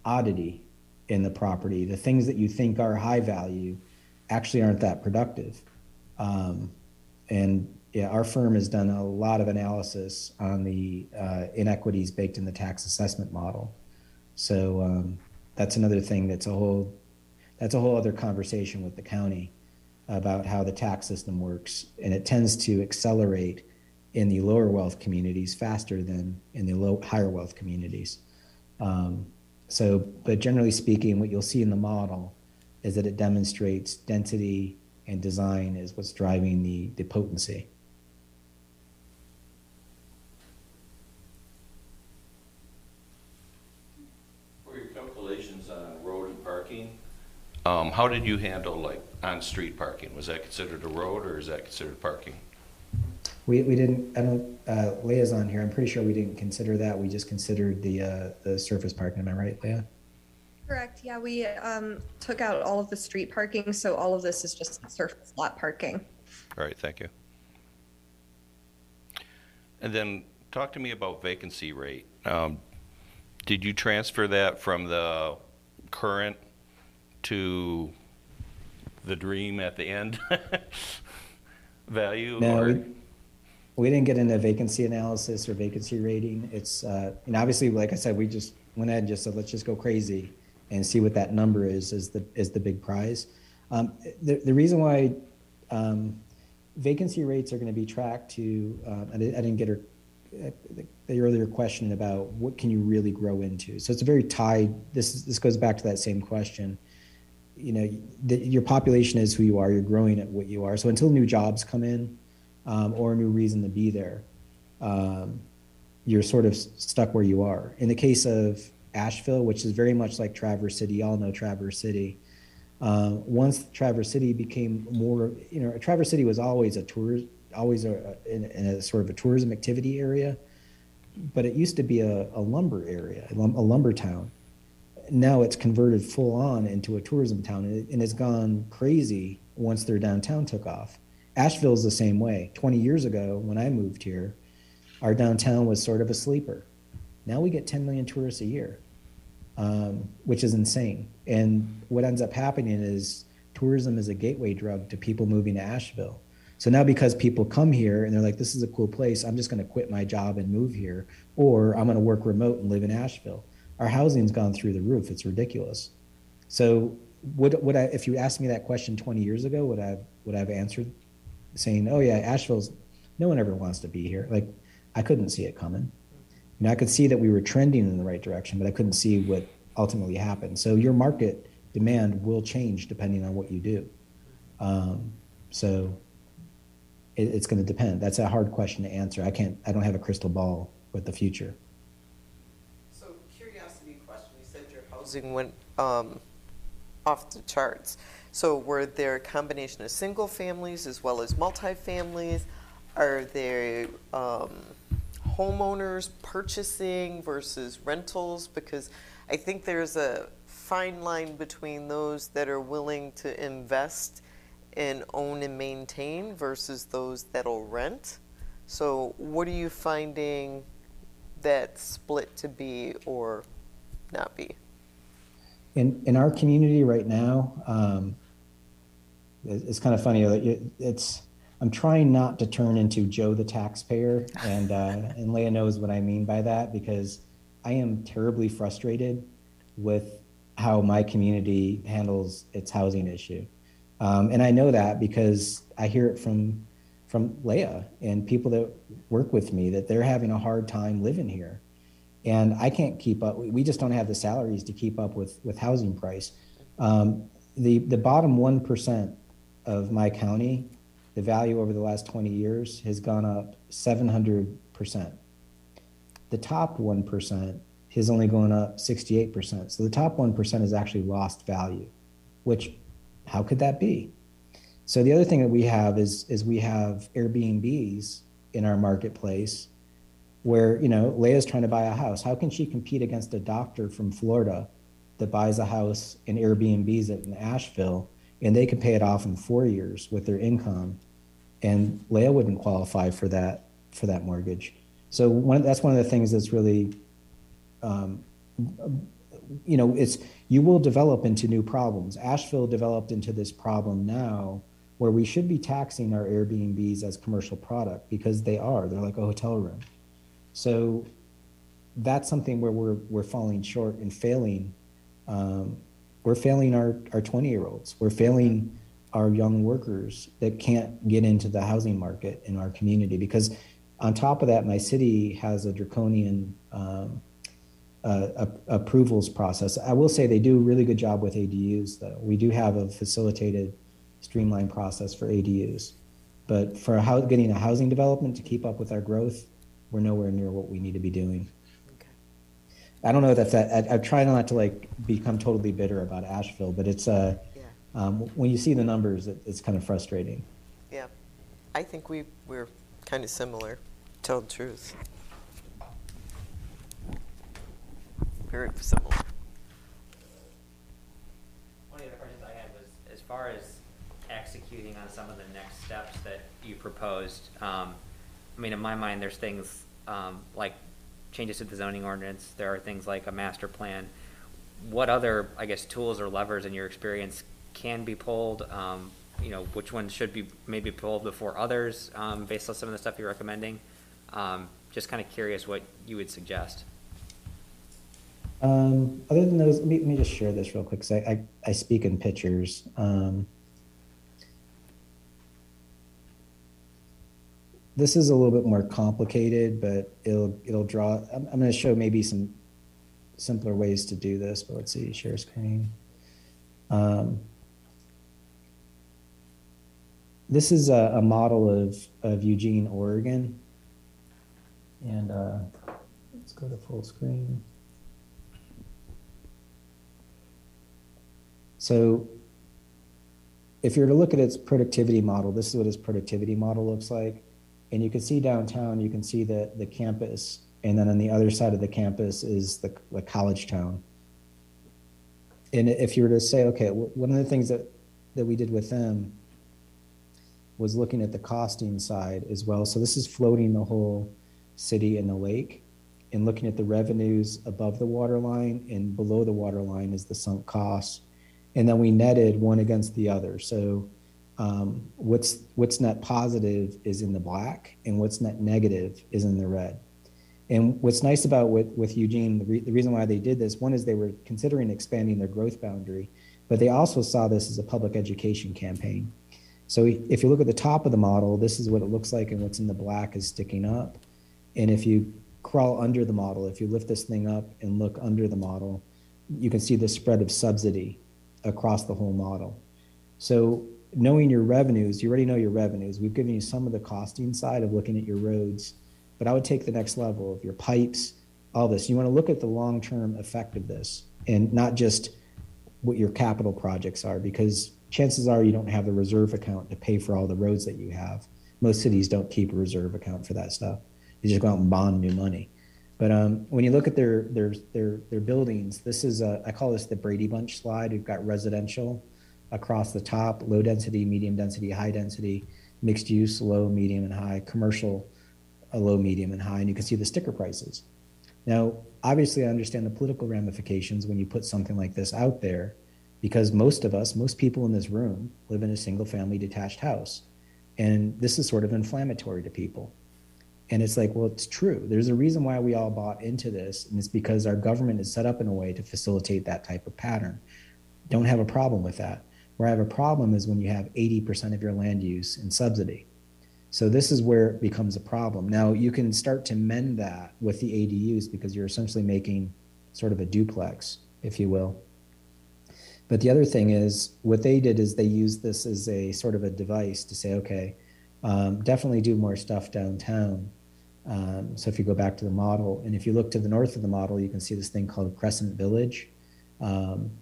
E: oddity in the property. The things that you think are high value actually aren't that productive. Um, and yeah, our firm has done a lot of analysis on the uh, inequities baked in the tax assessment model. So um, that's another thing that's a whole that's a whole other conversation with the county about how the tax system works, and it tends to accelerate in the lower wealth communities faster than in the low higher wealth communities. Um, so, but generally speaking, what you'll see in the model is that it demonstrates density and design is what's driving the, the potency.
L: For your calculations on road and parking, um, how did you handle like on-street parking? Was that considered a road or is that considered parking?
E: We, we didn't, I don't, uh, Leah's on here. I'm pretty sure we didn't consider that. We just considered the, uh, the surface parking. Am I right, Leah?
M: Correct. Yeah, we um, took out all of the street parking, so all of this is just surface lot parking.
L: All right, thank you. And then talk to me about vacancy rate. Um, did you transfer that from the current to the dream at the end *laughs* value?
E: No,
L: or-
E: we, didn't get into vacancy analysis or vacancy rating. It's, uh, and obviously, like I said, we just went ahead and just said, let's just go crazy and see what that number is, is the, is the big prize. Um, the, the reason why um, vacancy rates are going to be tracked to, uh, I, didn't, I didn't get her, uh, the, the earlier question about what can you really grow into. So it's a very tied, this, is, this goes back to that same question. You know, the, your population is who you are, you're growing at what you are. So until new jobs come in um, or a new reason to be there, um, you're sort of stuck where you are. In the case of Asheville, which is very much like Traverse City, y'all know Traverse City. Uh, once Traverse City became more, you know, Traverse City was always a tour, always a, in a sort of a tourism activity area, but it used to be a, a lumber area, a, lum, a lumber town. Now it's converted full on into a tourism town, and, it, and it's gone crazy once their downtown took off. Asheville's the same way. 20 years ago, when I moved here, our downtown was sort of a sleeper. Now we get 10 million tourists a year, um, which is insane. And what ends up happening is tourism is a gateway drug to people moving to Asheville. So now because people come here and they're like, this is a cool place, I'm just going to quit my job and move here, or I'm going to work remote and live in Asheville. Our housing's gone through the roof. It's ridiculous. So would, would I, if you asked me that question 20 years ago, would I, would I have answered saying, "Oh yeah, Asheville's no one ever wants to be here." Like I couldn't see it coming. You know, I could see that we were trending in the right direction, but I couldn't see what ultimately happened. So your market demand will change depending on what you do. Um, so it, it's going to depend. That's a hard question to answer. I can't. I don't have a crystal ball with the future.
J: So curiosity question, you said your housing went um, off the charts. So were there a combination of single families as well as multifamilies? Are there um, homeowners purchasing versus rentals? Because I think there's a fine line between those that are willing to invest and own and maintain versus those that'll rent. So what are you finding that split to be or not be?
E: In in our community right now, um, it's kind of funny. it- It's I'm trying not to turn into Joe the taxpayer, and uh, *laughs* and Leah knows what I mean by that because I am terribly frustrated with how my community handles its housing issue, um, and I know that because I hear it from from Leah and people that work with me that they're having a hard time living here and I can't keep up. We just don't have the salaries to keep up with with housing price. Um, the the bottom one percent of my county, the value over the last twenty years has gone up seven hundred percent. The top one percent has only gone up sixty eight percent. So the top one percent has actually lost value, which how could that be? So the other thing that we have is is we have Airbnbs in our marketplace where you know Leah's trying to buy a house. How can she compete against a doctor from Florida that buys a house in Airbnbs in Asheville and they can pay it off in four years with their income, and Leah wouldn't qualify for that for that mortgage. So one that's one of the things that's really, um, you know, it's you will develop into new problems. Asheville developed into this problem now where we should be taxing our Airbnbs as commercial product because they are. They're like a hotel room. So that's something where we're we're falling short and failing. Um, we're failing our our 20 year olds. We're failing our young workers that can't get into the housing market in our community because on top of that, my city has a draconian um, uh, approvals process. I will say they do a really good job with ADUs, though. We do have a facilitated, streamlined process for ADUs. But for how, getting a housing development to keep up with our growth, we're nowhere near what we need to be doing. I don't know if that's that. I, I try not to like become totally bitter about Asheville, but it's uh, um, when you see the numbers, it, it's kind of frustrating.
J: Yeah, I think we, we're kind of similar, tell the truth. Very similar.
K: One of the questions I had was, as far as executing on some of the next steps that you proposed, um, I mean, in my mind, there's things, um, like changes to the zoning ordinance, there are things like a master plan. What other, I guess, tools or levers in your experience can be pulled? Um, you know, which ones should be maybe pulled before others, um, based on some of the stuff you're recommending? Um, just kind of curious what you would suggest.
E: Um, other than those, let me, let me just share this real quick because I, I, I speak in pictures. Um, this is a little bit more complicated, but it'll it'll draw. I'm, I'm going to show maybe some simpler ways to do this. But let's see, share screen. Um, this is a, a model of of Eugene, Oregon, and uh, let's go to full screen. So if you're to look at its productivity model, this is what its productivity model looks like. And you can see downtown, you can see the, the campus. And then on the other side of the campus is the, the college town. And if you were to say, okay, one of the things that, that we did with them was looking at the costing side as well. So this is floating the whole city in the lake and looking at the revenues above the water line and below the water line is the sunk costs and then we netted one against the other. So um, what's what's net positive is in the black, and what's net negative is in the red. And what's nice about with, with Eugene, the, re- the reason why they did this, one is they were considering expanding their growth boundary, but they also saw this as a public education campaign. So if you look at the top of the model, this is what it looks like, and what's in the black is sticking up. And if you crawl under the model, if you lift this thing up and look under the model, you can see the spread of subsidy across the whole model. So knowing your revenues, you already know your revenues. We've given you some of the costing side of looking at your roads, but I would take the next level of your pipes, all this. You want to look at the long-term effect of this and not just what your capital projects are because chances are you don't have the reserve account to pay for all the roads that you have. Most cities don't keep a reserve account for that stuff. They just go out and bond new money. But um, when you look at their their their their buildings, this is a, I call this the Brady Bunch slide. We've got residential across the top, low density, medium density, high density, mixed use, low, medium, and high, commercial, a low, medium, and high, and you can see the sticker prices. Now, obviously, I understand the political ramifications when you put something like this out there, because most of us, most people in this room, live in a single family detached house. And this is sort of inflammatory to people. And it's like, well, it's true. There's a reason why we all bought into this, and it's because our government is set up in a way to facilitate that type of pattern. Don't have a problem with that. Where I have a problem is when you have 80% of your land use in subsidy. So this is where it becomes a problem. Now you can start to mend that with the ADUs because you're essentially making sort of a duplex, if you will. But the other thing is what they did is they used this as a sort of a device to say, okay, um, definitely do more stuff downtown. Um, so if you go back to the model, and if you look to the north of the model, you can see this thing called Crescent Village. Um,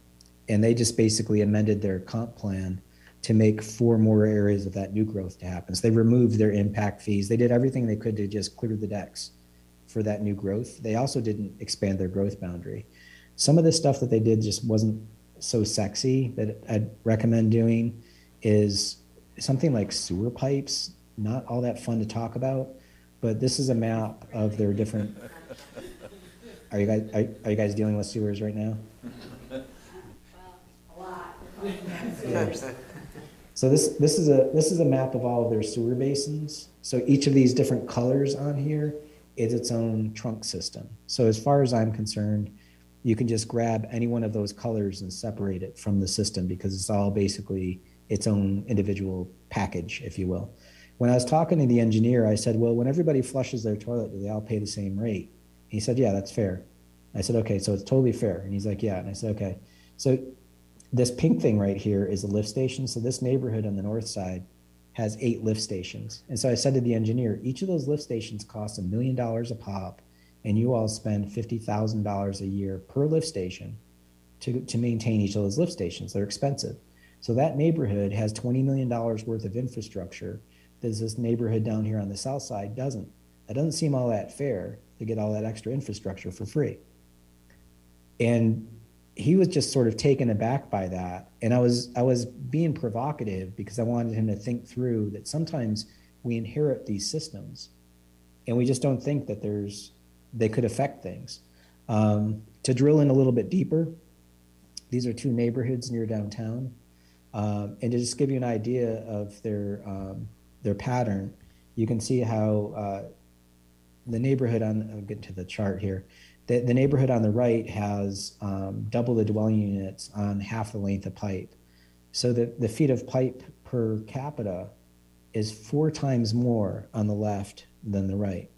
E: and they just basically amended their comp plan to make four more areas of that new growth to happen. So they removed their impact fees. They did everything they could to just clear the decks for that new growth. They also didn't expand their growth boundary. Some of the stuff that they did just wasn't so sexy that I'd recommend doing is something like sewer pipes. Not all that fun to talk about, but this is a map of their different. Are you guys are, are you guys dealing with sewers right now? So this this is a this is a map of all of their sewer basins. So each of these different colors on here is its own trunk system. So as far as I'm concerned, you can just grab any one of those colors and separate it from the system because it's all basically its own individual package, if you will. When I was talking to the engineer, I said, "Well, when everybody flushes their toilet, do they all pay the same rate?" He said, "Yeah, that's fair." I said, "Okay, so it's totally fair." And he's like, "Yeah." And I said, "Okay." So this pink thing right here is a lift station. So this neighborhood on the north side has eight lift stations. And so I said to the engineer, each of those lift stations costs a million dollars a pop, and you all spend $50,000 a year per lift station to, to maintain each of those lift stations. They're expensive. So that neighborhood has $20 million worth of infrastructure that this neighborhood down here on the south side doesn't. That doesn't seem all that fair to get all that extra infrastructure for free. And he was just sort of taken aback by that. And i was i was being provocative because i wanted him to think through that sometimes we inherit these systems and we just don't think that there's they could affect things. Um, to drill in a little bit deeper these are two neighborhoods near downtown um, and to just give you an idea of their um, their pattern you can see how uh, the neighborhood on i'll get to the chart here the, the neighborhood on the right has um, double the dwelling units on half the length of pipe. So the, the feet of pipe per capita is four times more on the left than the right.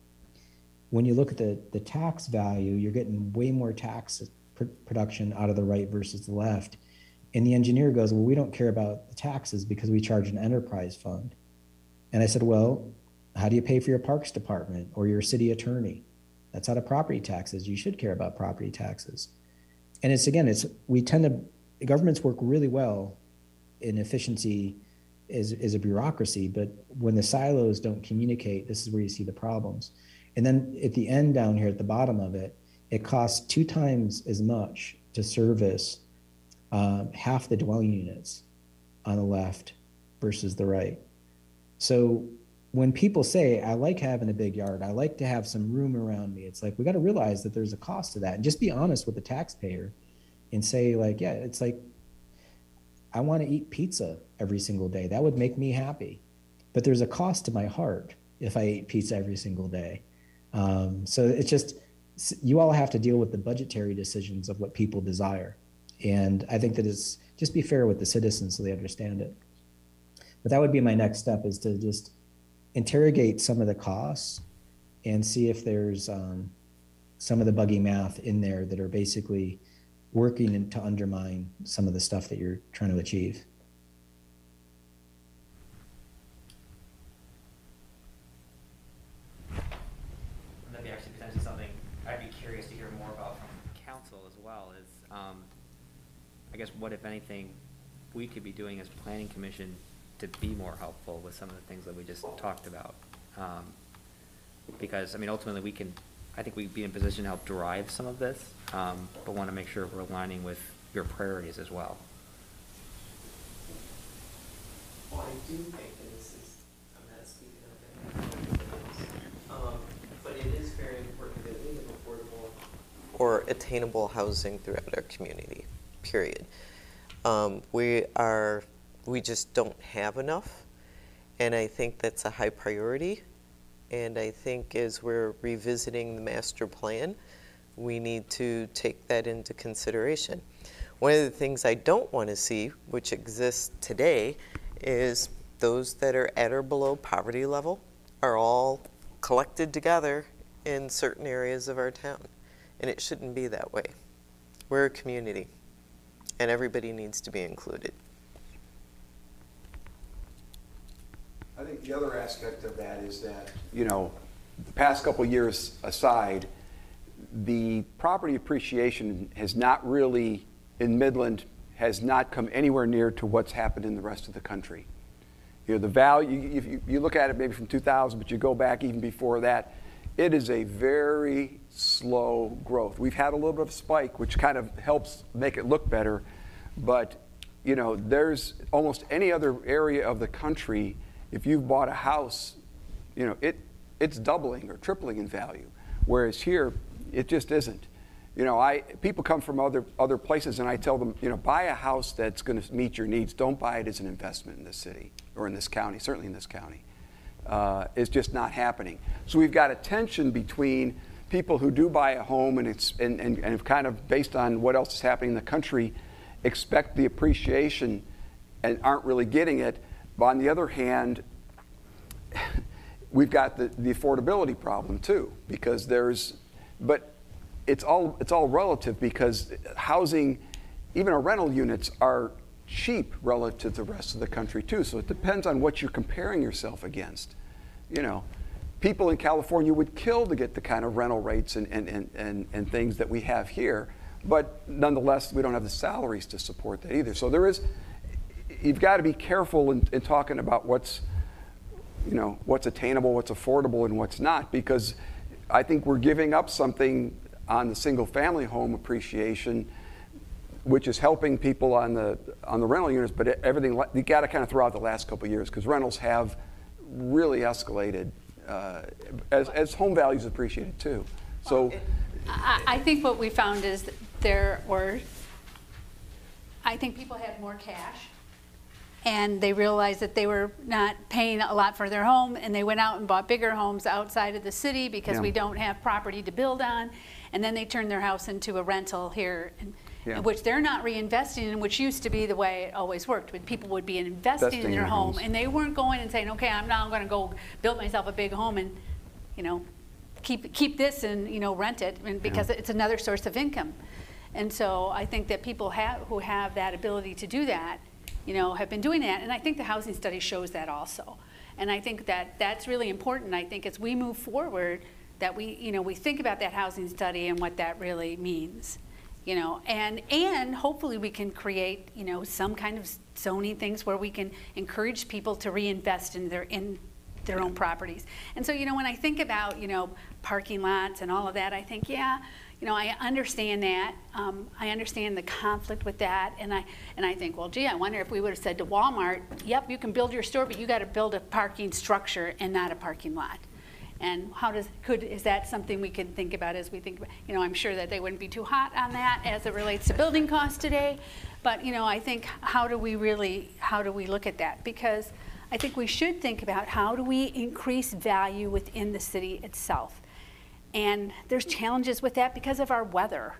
E: When you look at the, the tax value, you're getting way more tax pr- production out of the right versus the left. And the engineer goes, Well, we don't care about the taxes because we charge an enterprise fund. And I said, Well, how do you pay for your parks department or your city attorney? That's out of property taxes. You should care about property taxes. And it's again, it's we tend to governments work really well in efficiency is, is a bureaucracy, but when the silos don't communicate, this is where you see the problems. And then at the end down here at the bottom of it, it costs two times as much to service um, half the dwelling units on the left versus the right. So when people say, I like having a big yard, I like to have some room around me, it's like, we got to realize that there's a cost to that and just be honest with the taxpayer and say, like, yeah, it's like, I want to eat pizza every single day. That would make me happy. But there's a cost to my heart if I ate pizza every single day. Um, so it's just, you all have to deal with the budgetary decisions of what people desire. And I think that it's just be fair with the citizens so they understand it. But that would be my next step is to just interrogate some of the costs and see if there's um, some of the buggy math in there that are basically working in- to undermine some of the stuff that you're trying to achieve.
K: That'd be actually something I'd be curious to hear more about from council as well, is, um, I guess what, if anything, we could be doing as planning commission to be more helpful with some of the things that we just talked about. Um, Because, I mean, ultimately, we can, I think we'd be in a position to help drive some of this, um, but want to make sure we're aligning with your priorities as well.
N: Well, I do think this is, I'm not speaking of um, but it is very important that we have affordable
J: or attainable housing throughout our community, period. Um, we are, we just don't have enough, and I think that's a high priority. And I think as we're revisiting the master plan, we need to take that into consideration. One of the things I don't want to see, which exists today, is those that are at or below poverty level are all collected together in certain areas of our town. And it shouldn't be that way. We're a community, and everybody needs to be included.
H: I think the other aspect of that is that, you know, the past couple years aside, the property appreciation has not really, in Midland, has not come anywhere near to what's happened in the rest of the country. You know, the value, if you, you look at it maybe from 2000, but you go back even before that, it is a very slow growth. We've had a little bit of a spike, which kind of helps make it look better, but, you know, there's almost any other area of the country, if you've bought a house, you know, it, it's doubling or tripling in value. Whereas here, it just isn't. You know, I people come from other other places, and I tell them, you know, buy a house that's going to meet your needs. Don't buy it as an investment in this city or in this county. Certainly in this county, uh, it's just not happening. So we've got a tension between people who do buy a home, and it's and, and, and kind of based on what else is happening in the country, expect the appreciation, and aren't really getting it. But on the other hand, we've got the, the affordability problem too, because there's, but it's all, it's all relative because housing, even our rental units are cheap relative to the rest of the country too. So it depends on what you're comparing yourself against. You know, people in California would kill to get the kind of rental rates and, and, and, and, and things that we have here. But nonetheless, we don't have the salaries to support that either. So there is, you've got to be careful in, in talking about what's, you know, what's attainable, what's affordable, and what's not, because I think we're giving up something on the single-family home appreciation, which is helping people on the on the rental units. But everything you got to kind of throw out the last couple years because rentals have really escalated uh, as as home values appreciated too. So.
C: I, I think what we found is there were, I think people had more cash and they realized that they were not paying a lot for their home and they went out and bought bigger homes outside of the city because
H: Yeah.
C: we don't have property to build on. And then they turned their house into a rental here, and-
H: Yeah.
C: which they're not reinvesting in, which used to be the way it always worked. When people would be investing
H: Investing
C: in
H: in
C: their
H: their
C: home
H: homes.
C: and they weren't going and saying, okay, I'm now going to go build myself a big home and, you know, keep, keep this and, you know, rent it, and because it's another source of income. And so I think that people have, who have that ability to do that, you know, have been doing that, and I think the housing study shows that also. And I think that that's really important, I think as we move forward, that we, you know, we think about that housing study and what that really means. You know, and, and hopefully we can create, you know, some kind of zoning things where we can encourage people to reinvest in their, in their own properties. And so, you know, when I think about, you know, parking lots and all of that, I think, yeah, you know, I understand that. Um, I understand the conflict with that. And I, and I think, well, gee, I wonder if we would have said to Walmart, yep, you can build your store, but you got to build a parking structure and not a parking lot. And how does, could, is that something we can think about as we think, about, you know, I'm sure that they wouldn't be too hot on that as it relates to building costs today. But, you know, I think, how do we really, how do we look at that? Because I think we should think about how do we increase value within the city itself. And there's challenges with that because of our weather.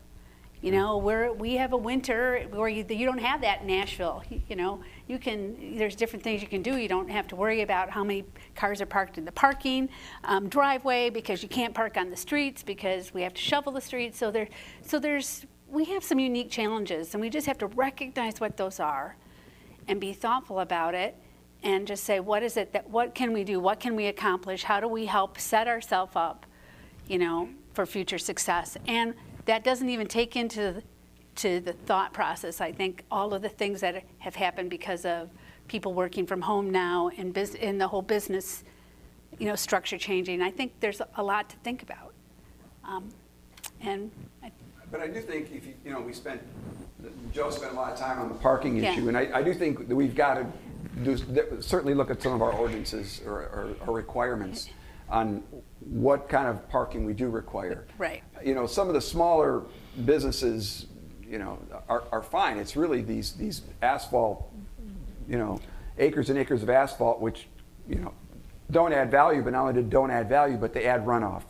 C: You know, we're, we have a winter where you, you don't have that in Asheville. You, you know, you can, there's different things you can do. You don't have to worry about how many cars are parked in the parking um, driveway because you can't park on the streets because we have to shovel the streets. So there, so there's, we have some unique challenges and we just have to recognize what those are and be thoughtful about it and just say, what is it that, what can we do? What can we accomplish? How do we help set ourselves up, you know, for future success? And that doesn't even take into to the thought process. I think all of the things that have happened because of people working from home now and bus- and the whole business, you know, structure changing. I think there's a lot to think about. Um, and I,
H: But I do think if you, you know, we spent, Joe spent a lot of time on the parking
C: Yeah.
H: issue, and I, I do think that we've got to do, certainly look at some of our ordinances or, or, or requirements *laughs* on what kind of parking we do require.
C: right.
H: You know, some of the smaller businesses, you know, are, are fine. It's really these, these asphalt, you know, acres and acres of asphalt, which, you know, don't add value, but not only don't add value, but they add runoff,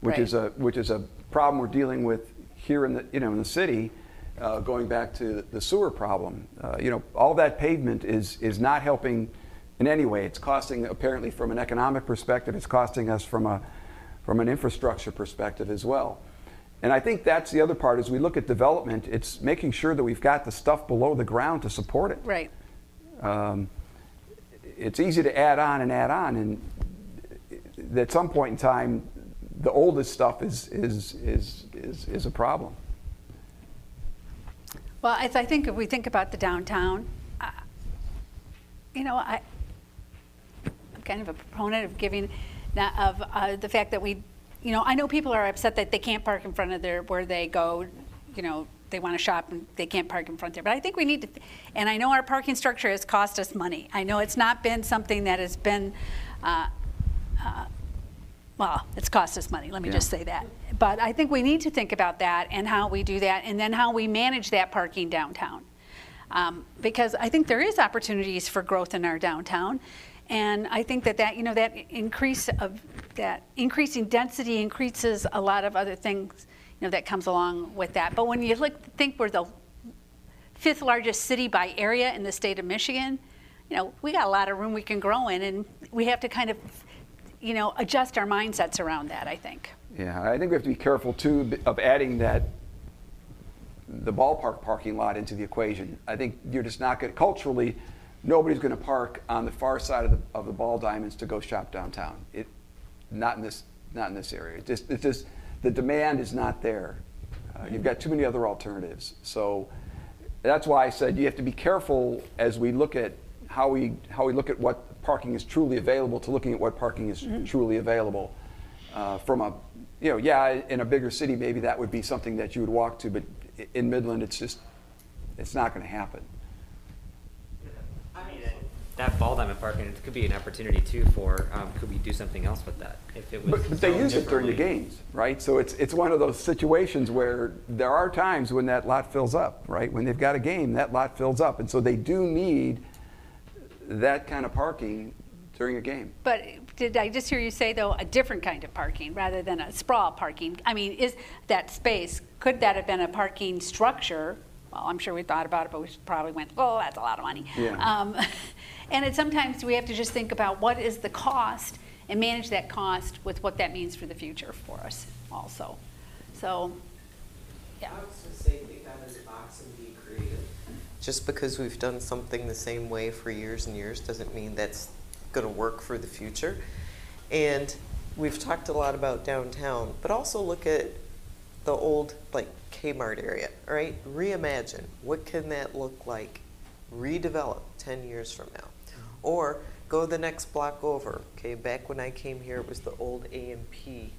H: which is a, which is a problem we're dealing with here in the, you know, in the city, uh, going back to the sewer problem. Uh, you know, all that pavement is, is not helping in any way. It's costing, apparently, from an economic perspective, it's costing us from a, from an infrastructure perspective as well. And I think that's the other part as we look at development, it's making sure that we've got the stuff below the ground to support it.
C: Right.
H: Um, it's easy to add on and add on, and at some point in time, the oldest stuff is, is, is, is, is a problem.
C: Well, I, I think if we think about the downtown, uh, you know, I, kind of a proponent of giving, that- of uh, the fact that we, you know, I know people are upset that they can't park in front of their, where they go, you know, they want to shop and they can't park in front there. But I think we need to, and I know our parking structure has cost us money. I know it's not been something that has been, uh, uh, well, it's cost us money, let me just say that. But I think we need to think about that and how we do that, and then how we manage that parking downtown. Um, Because I think there is opportunities for growth in our downtown. And I think that that, you know, that increase of, that increasing density increases a lot of other things, you know, that comes along with that. But when you look, think we're the fifth largest city by area in the state of Michigan, you know, we got a lot of room we can grow in, and we have to kind of, you know, adjust our mindsets around that, I think.
H: Yeah, I think we have to be careful too of adding that, the ballpark parking lot into the equation. I think you're just not to culturally, nobody's going to park on the far side of the, of the ball diamonds to go shop downtown. It, not in this, not in this area. It just, it's just, the demand is not there. Uh, You've got too many other alternatives. So that's why I said you have to be careful as we look at how we, how we look at what parking is truly available to looking at what parking is truly available. Uh, From a, you know, yeah, in a bigger city, maybe that would be something that you would walk to, but in Midland, it's just, it's not going to happen.
K: That ball diamond parking, it could be an opportunity too for, um, could we do something else with that? If it was
H: But, but they use it during the games, right? So it's, it's one of those situations where there are times when that lot fills up, right? When they've got a game, that lot fills up. And so they do need that kind of parking during a game.
C: But did I just hear you say, though, a different kind of parking rather than a sprawl parking? I mean, is that space, could that have been a parking structure? Well, I'm sure we thought about it, but we probably went, oh, that's a lot of money.
O: Yeah.
C: Um, *laughs* And it, sometimes we have to just think about what is the cost and manage that cost with what that means for the future for us also. So, yeah.
N: I was the box and be creative.
J: Just because we've done something the same way for years and years doesn't mean that's going to work for the future. And we've talked a lot about downtown, but also look at the old like Kmart area, right? Reimagine. What can that look like? Redevelop 10 years from now. Or go the next block over. Okay, back when I came here, it was the old AMP.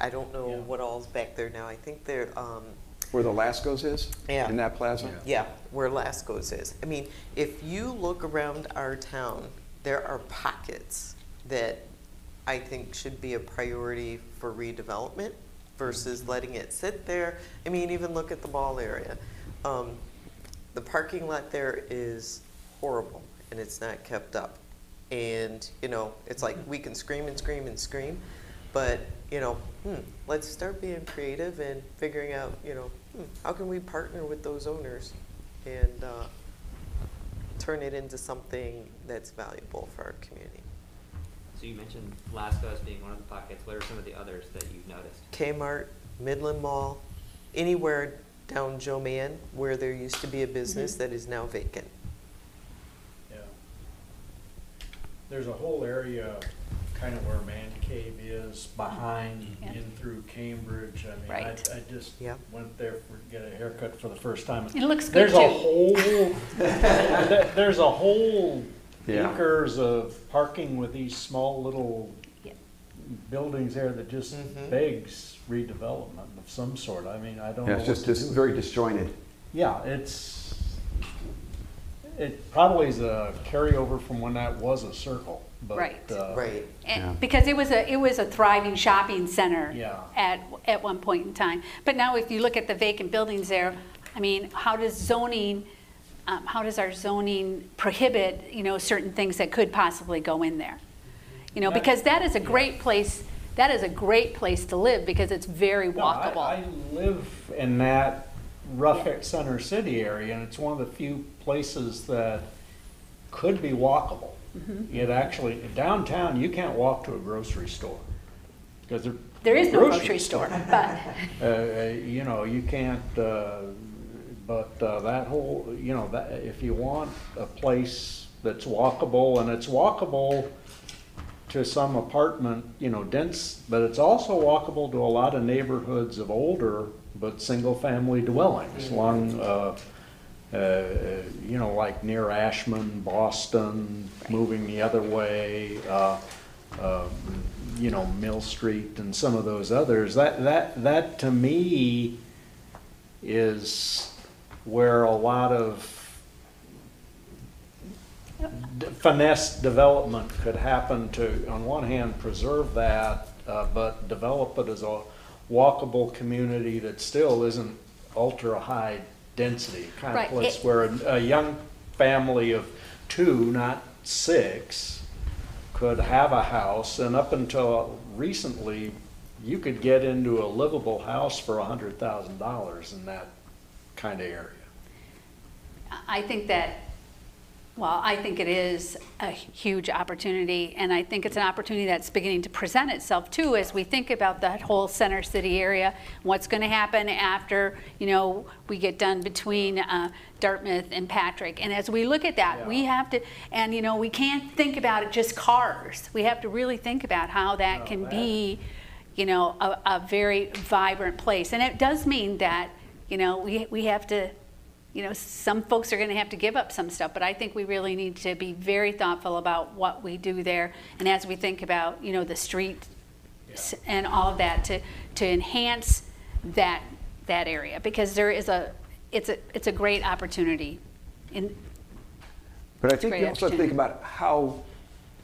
J: I don't know what all's back there now. I think they're um,
H: Where the Lascos is?
J: Yeah.
H: In that plaza?
J: yeah, where Lascos is. I mean, if you look around our town, there are pockets that I think should be a priority for redevelopment versus letting it sit there. I mean, even look at the ball area. Um, the parking lot there is horrible and it's not kept up. And, you know, it's like we can scream and scream and scream, But, you know, hmm, let's start being creative and figuring out, you know, hmm, how can we partner with those owners and uh, turn it into something that's valuable for our community.
K: So you mentioned Lasco as being one of the pockets. What are some of the others that you've noticed?
J: Kmart, Midland Mall, anywhere down Joe Mann where there used to be a business that is now vacant.
O: Yeah. There's a whole area kind of where Man Cave is, behind,
C: Yeah.
O: in through Cambridge. I mean, I,
C: Right.
O: I just
J: Yeah.
O: went there for, get a haircut for the first time.
C: It looks good,
O: There's a
C: too.
O: whole, there- *laughs* there's a whole
H: Yeah.
O: acres of parking with these small little
C: Yeah.
O: buildings there that just
J: Mhm.
O: begs redevelopment of some sort. I mean, I don't know
H: Yeah,
O: what
H: it's just,
O: to
H: just very disjointed.
O: Yeah, it's, it probably is a carryover from when that was a circle, but.
C: Right.
O: uh,
J: Right.
C: And-
H: Yeah.
C: Because it was a, it was a thriving shopping center
O: Yeah.
C: at, at one point in time. But now if you look at the vacant buildings there, I mean, how does zoning, um, how does our zoning prohibit, you know, certain things that could possibly go in there? You know,
O: That-
C: because that is a great place, that is a great place to live because it's very
O: No, I-
C: walkable.
O: I live in that rough
C: Yeah.
O: center city area, and it's one of the few places that could be walkable.
C: Mm-hmm.
O: It actually, downtown, you can't walk to a grocery store, because there.
C: There is no grocery store, *laughs* but,
O: Uh, uh, you know, you can't, uh, but uh, that whole, you know, that, if you want a place that's walkable, and it's walkable to some apartment, you know, dense, but it's also walkable to a lot of neighborhoods of older but single-family dwellings along, uh, uh, you know, like near Ashland, Boston, moving the other way, uh, uh, you know, Mill Street and some of those others. That, that, that to me is where a lot of d- finesse development could happen to, on one hand, preserve that, uh, but develop it as a walkable community that still isn't ultra-high density. Kind of place
C: it-
O: where a, a young family of two, not six, could have a house, and up until recently, you could get into a livable house for a hundred thousand dollars in that kind of area.
C: I think that, well, I think it is a huge opportunity, and I think it's an opportunity that's beginning to present itself too, as we think about that whole center city area, what's going to happen after, you know, we get done between uh, Dartmouth and Patrick. And as we look at that, we have to, and, you know, we can't think about it just cars. We have to really think about how that
O: No,
C: can
O: that-
C: be, you know, a, a very vibrant place. And it does mean that, you know, we, we have to, you know, some folks are going to have to give up some stuff, but I think we really need to be very thoughtful about what we do there. And as we think about, you know, the street s- and all of that to, to enhance that, that area, because there is a, it's a, it's a great opportunity. In,
H: But I think you also have to think about how,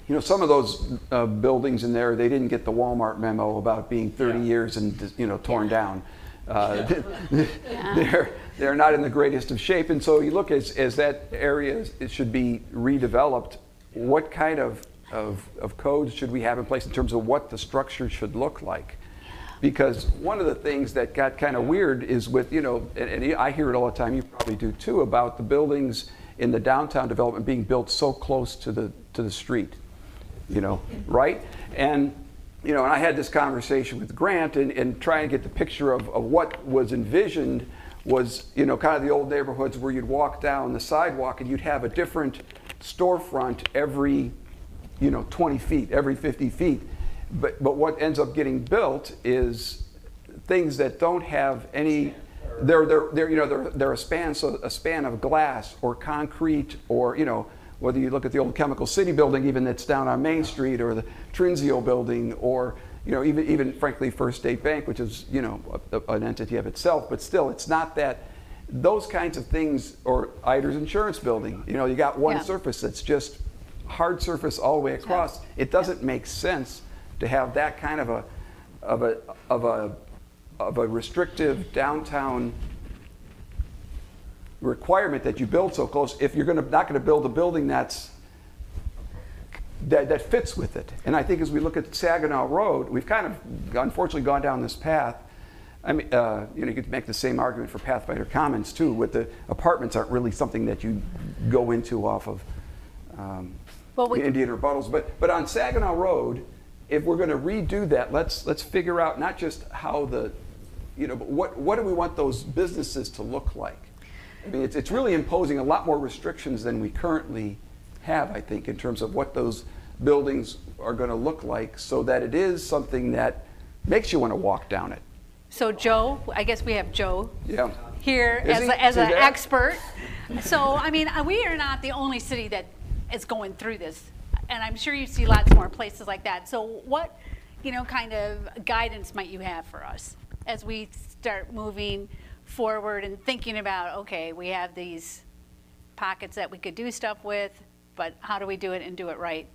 H: you know, some of those uh, buildings in there, they didn't get the Walmart memo about being 30
O: Yeah.
H: years and, you know, torn down. Uh, *laughs* They're, they're not in the greatest of shape. And so you look as, as that area, it should be redeveloped, what kind of, of, of codes should we have in place in terms of what the structure should look like? Because one of the things that got kind of weird is with, you know, and, and I hear it all the time, you probably do too, about the buildings in the downtown development being built so close to the, to the street, you know, right? And, you know, and I had this conversation with Grant and, and trying to get the picture of, of what was envisioned was, you know, kind of the old neighborhoods where you'd walk down the sidewalk and you'd have a different storefront every, you know, 20 feet, every 50 feet. But, but what ends up getting built is things that don't have any, they're, they're, they're, you know, they're, they're a span, so a span of glass or concrete or, you know, whether you look at the old Chemical City building, even that's down on Main Street, or the Trinzio building, or, you know, even, even frankly, First State Bank, which is, you know, a, a- an entity of itself, but still, it's not that, those kinds of things, or Iders Insurance Building, you know, you got one
C: Yeah.
H: surface that's just hard surface all the way across. It doesn't make sense to have that kind of a, of a, of a, of a restrictive downtown requirement that you build so close if you're gonna, not gonna build a building that's that, that fits with it. And I think as we look at Saginaw Road, we've kind of unfortunately gone down this path. I mean, uh, you know, you could make the same argument for Pathfinder Commons too, with the apartments aren't really something that you go into off of um,
P: Well, we-
H: Indian rebuttals. But, but on Saginaw Road, if we're going to redo that, let's, let's figure out not just how the, you know, but what, what do we want those businesses to look like? I mean, it's, it's really imposing a lot more restrictions than we currently have, I think, in terms of what those buildings are going to look like so that it is something that makes you want to walk down it.
P: So Joe, I guess we have Joe
H: Yeah.
P: here
H: Is
P: as,
H: he?
P: a, as an expert. So, I mean, we are not the only city that is going through this. And I'm sure you see lots more places like that. So what, you know, kind of guidance might you have for us as we start moving forward and thinking about, okay, we have these pockets that we could do stuff with, but how do we do it and do it right?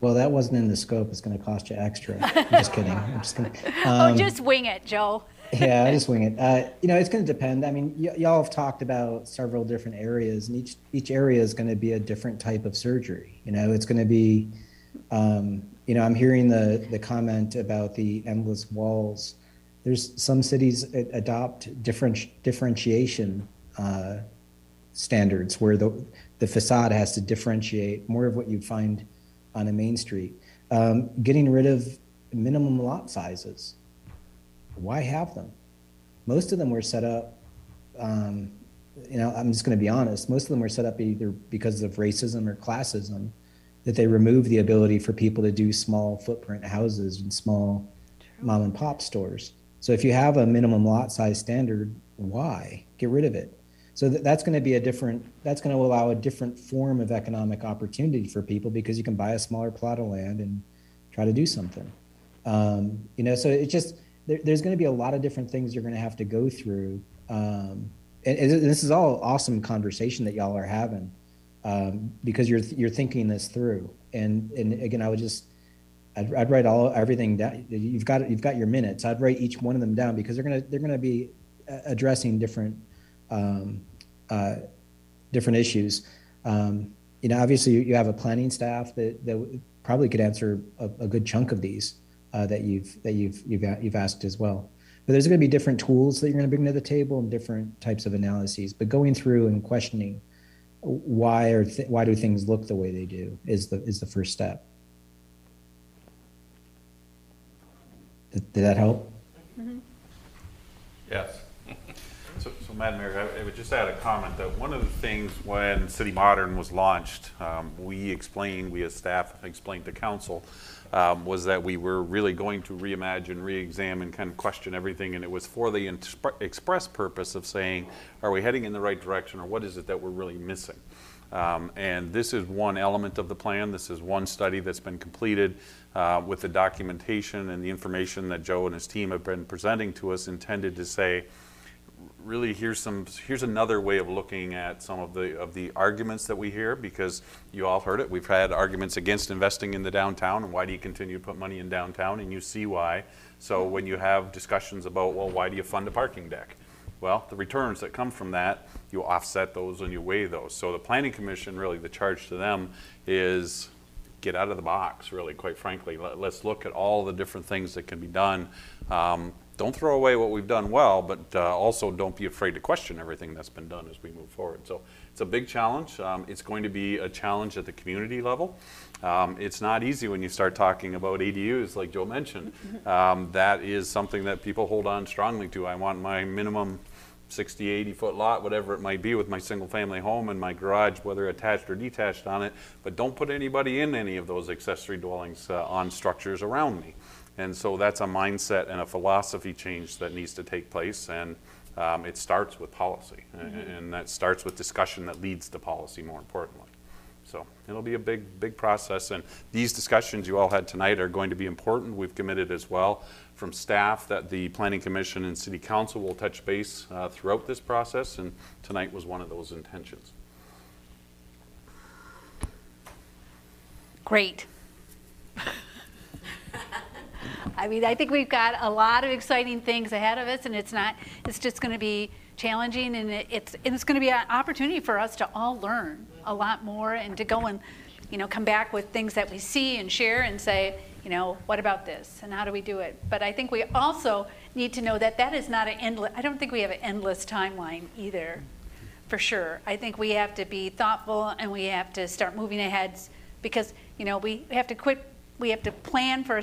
E: Well, that wasn't in the scope. It's going to cost you extra. *laughs* I'm just kidding. I'm just kidding.
P: oh,
E: Um,
P: just wing it, Joe. *laughs*
E: yeah, I just wing it. *laughs* Uh, you know, it's going to depend. I mean, y- y'all have talked about several different areas, and each each area is going to be a different type of surgery. You know, it's going to be, um, you know, I'm hearing the the comment about the endless walls. There's some cities adopt different differentiation uh, standards where the the facade has to differentiate more of what you find on a main street. Um, getting rid of minimum lot sizes why have them? Most of them were set up, um, you know, I'm just going to be honest, most of them were set up either because of racism or classism, that they removed the ability for people to do small footprint houses and small mom and pop stores. So if you have a minimum lot size standard, why? Get rid of it. So that, that's going to be a different, that's going to allow a different form of economic opportunity for people because you can buy a smaller plot of land and try to do something. Um, you know, so it's just, there, there's going to be a lot of different things you're going to have to go through. Um, and, and this is all awesome conversation that y'all are having um, because you're you're thinking this through. And and again, I would just I'd, I'd write all everything down. You've got you've got your minutes. I'd write each one of them down because they're gonna they're gonna be addressing different um, uh, different issues. Um, you know, obviously you, you have a planning staff that that probably could answer a, a good chunk of these uh, that you've that you've you've you've asked as well. But there's going to be different tools that you're going to bring to the table and different types of analyses. But going through and questioning why are th- why do things look the way they do is the is the first step. Did, did that help?
F: Yes. So, so Madam Mayor, I- would just add a comment that one of the things when City Modern was launched, um, we explained, we as staff explained to council, um, was that we were really going to reimagine, re-examine, kind of question everything, and it was for the express purpose of saying, are we heading in the right direction, or what is it that we're really missing? Um, And this is one element of the plan. This is one study that's been completed uh, with the documentation and the information that Joe and his team have been presenting to us intended to say, really here's some here's another way of looking at some of the of the arguments that we hear because you all heard it we've had arguments against investing in the downtown and why do you continue to put money in downtown and you see why so when you have discussions about well why do you fund a parking deck well the returns that come from that you offset those and you weigh those so the planning commission really the charge to them is get out of the box, really, quite frankly. Let, us look at all the different things that can be done. Um, don't throw away what we've done well, but uh, also don't be afraid to question everything that's been done as we move forward. So it's a big challenge. Um, it's going to be a challenge at the community level. Um, it's not easy when you start talking about ADUs, like Joe mentioned. Um, that is something that people hold on strongly to. I want my minimum 60, 80 foot lot, whatever it might be with my single family home and my garage, whether attached or detached on it, but don't put anybody in any of those accessory dwellings uh, on structures around me. And so that's a mindset and a philosophy change that needs to take place. And um, it starts with policy. a-
P: Mhm.
F: And that starts with discussion that leads to policy, more importantly. So it'll be a big, big process. And these discussions you all had tonight are going to be important. We've committed as well from staff that the Planning Commission and City Council will touch base uh, throughout this process. And tonight was one of those intentions.
P: Great. *laughs* I mean, I think we've got a lot of exciting things ahead of us, and it's not, it's just going to be challenging, and it- it's, and it's going to be an opportunity for us to all learn a lot more and to go and
C: you know, come back with things that we see and share and say, you know, what about this and how do we do it? But I think we also need to know that that is not an endless, I don't think we have an endless timeline either, for sure. I think we have to be thoughtful and we have to start moving ahead because, you know, we have to quit, we have to plan for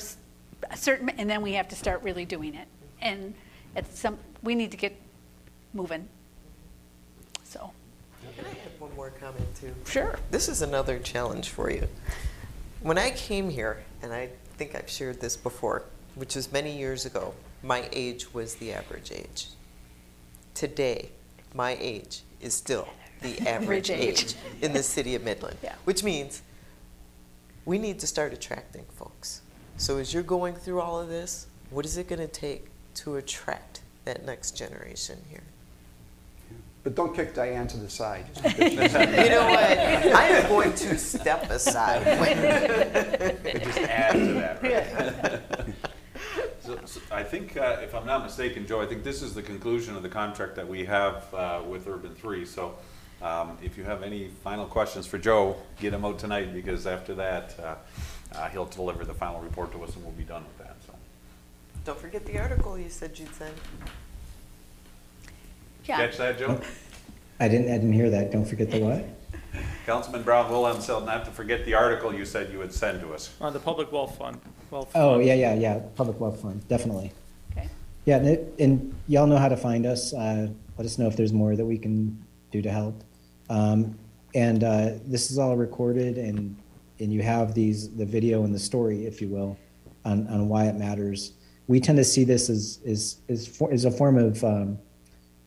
C: certain, and then we have to start really doing it. And it's some, we need to get moving. So,
J: Can I add one more comment too?
C: Sure.
J: This is another challenge for you. When I came here, and I think I've shared this before, which was many years ago, my age was the average age. Today, my age is still the *laughs* average
C: Average age.
J: age in the city of Midland.
C: Yeah.
J: Which means we need to start attracting folks. So as you're going through all of this, what is it going to take to attract that next generation here?
H: But don't kick Diane to the side. *laughs*
J: You know what? I am going to step aside. *laughs*
F: Just add to that, right? So- so I think, uh, if I'm not mistaken, Joe, I think this is the conclusion of the contract that we have uh, with Urban Three. So um, if you have any final questions for Joe, get them out tonight, because after that, uh, uh, he'll deliver the final report to us and we'll be done with that, so.
J: Don't forget the article you said you'd send.
C: yeah.
F: Catch that, Joe?
E: I didn't, I didn't hear that. Don't forget the what?
F: Councilman Brown Wilhelm said not to forget the article you said you would send to us.
D: On the Public Wealth Fund, Wealth
E: Oh,
D: Fund.
E: yeah, yeah, yeah, Public Wealth Fund, definitely.
C: Okay.
E: Yeah, and, it, and y'all know how to find us. Uh, let us know if there's more that we can do to help. Um, and uh, this is all recorded, and and you have these the video and the story, if you will, on, on why it matters. We tend to see this as is is a form of um,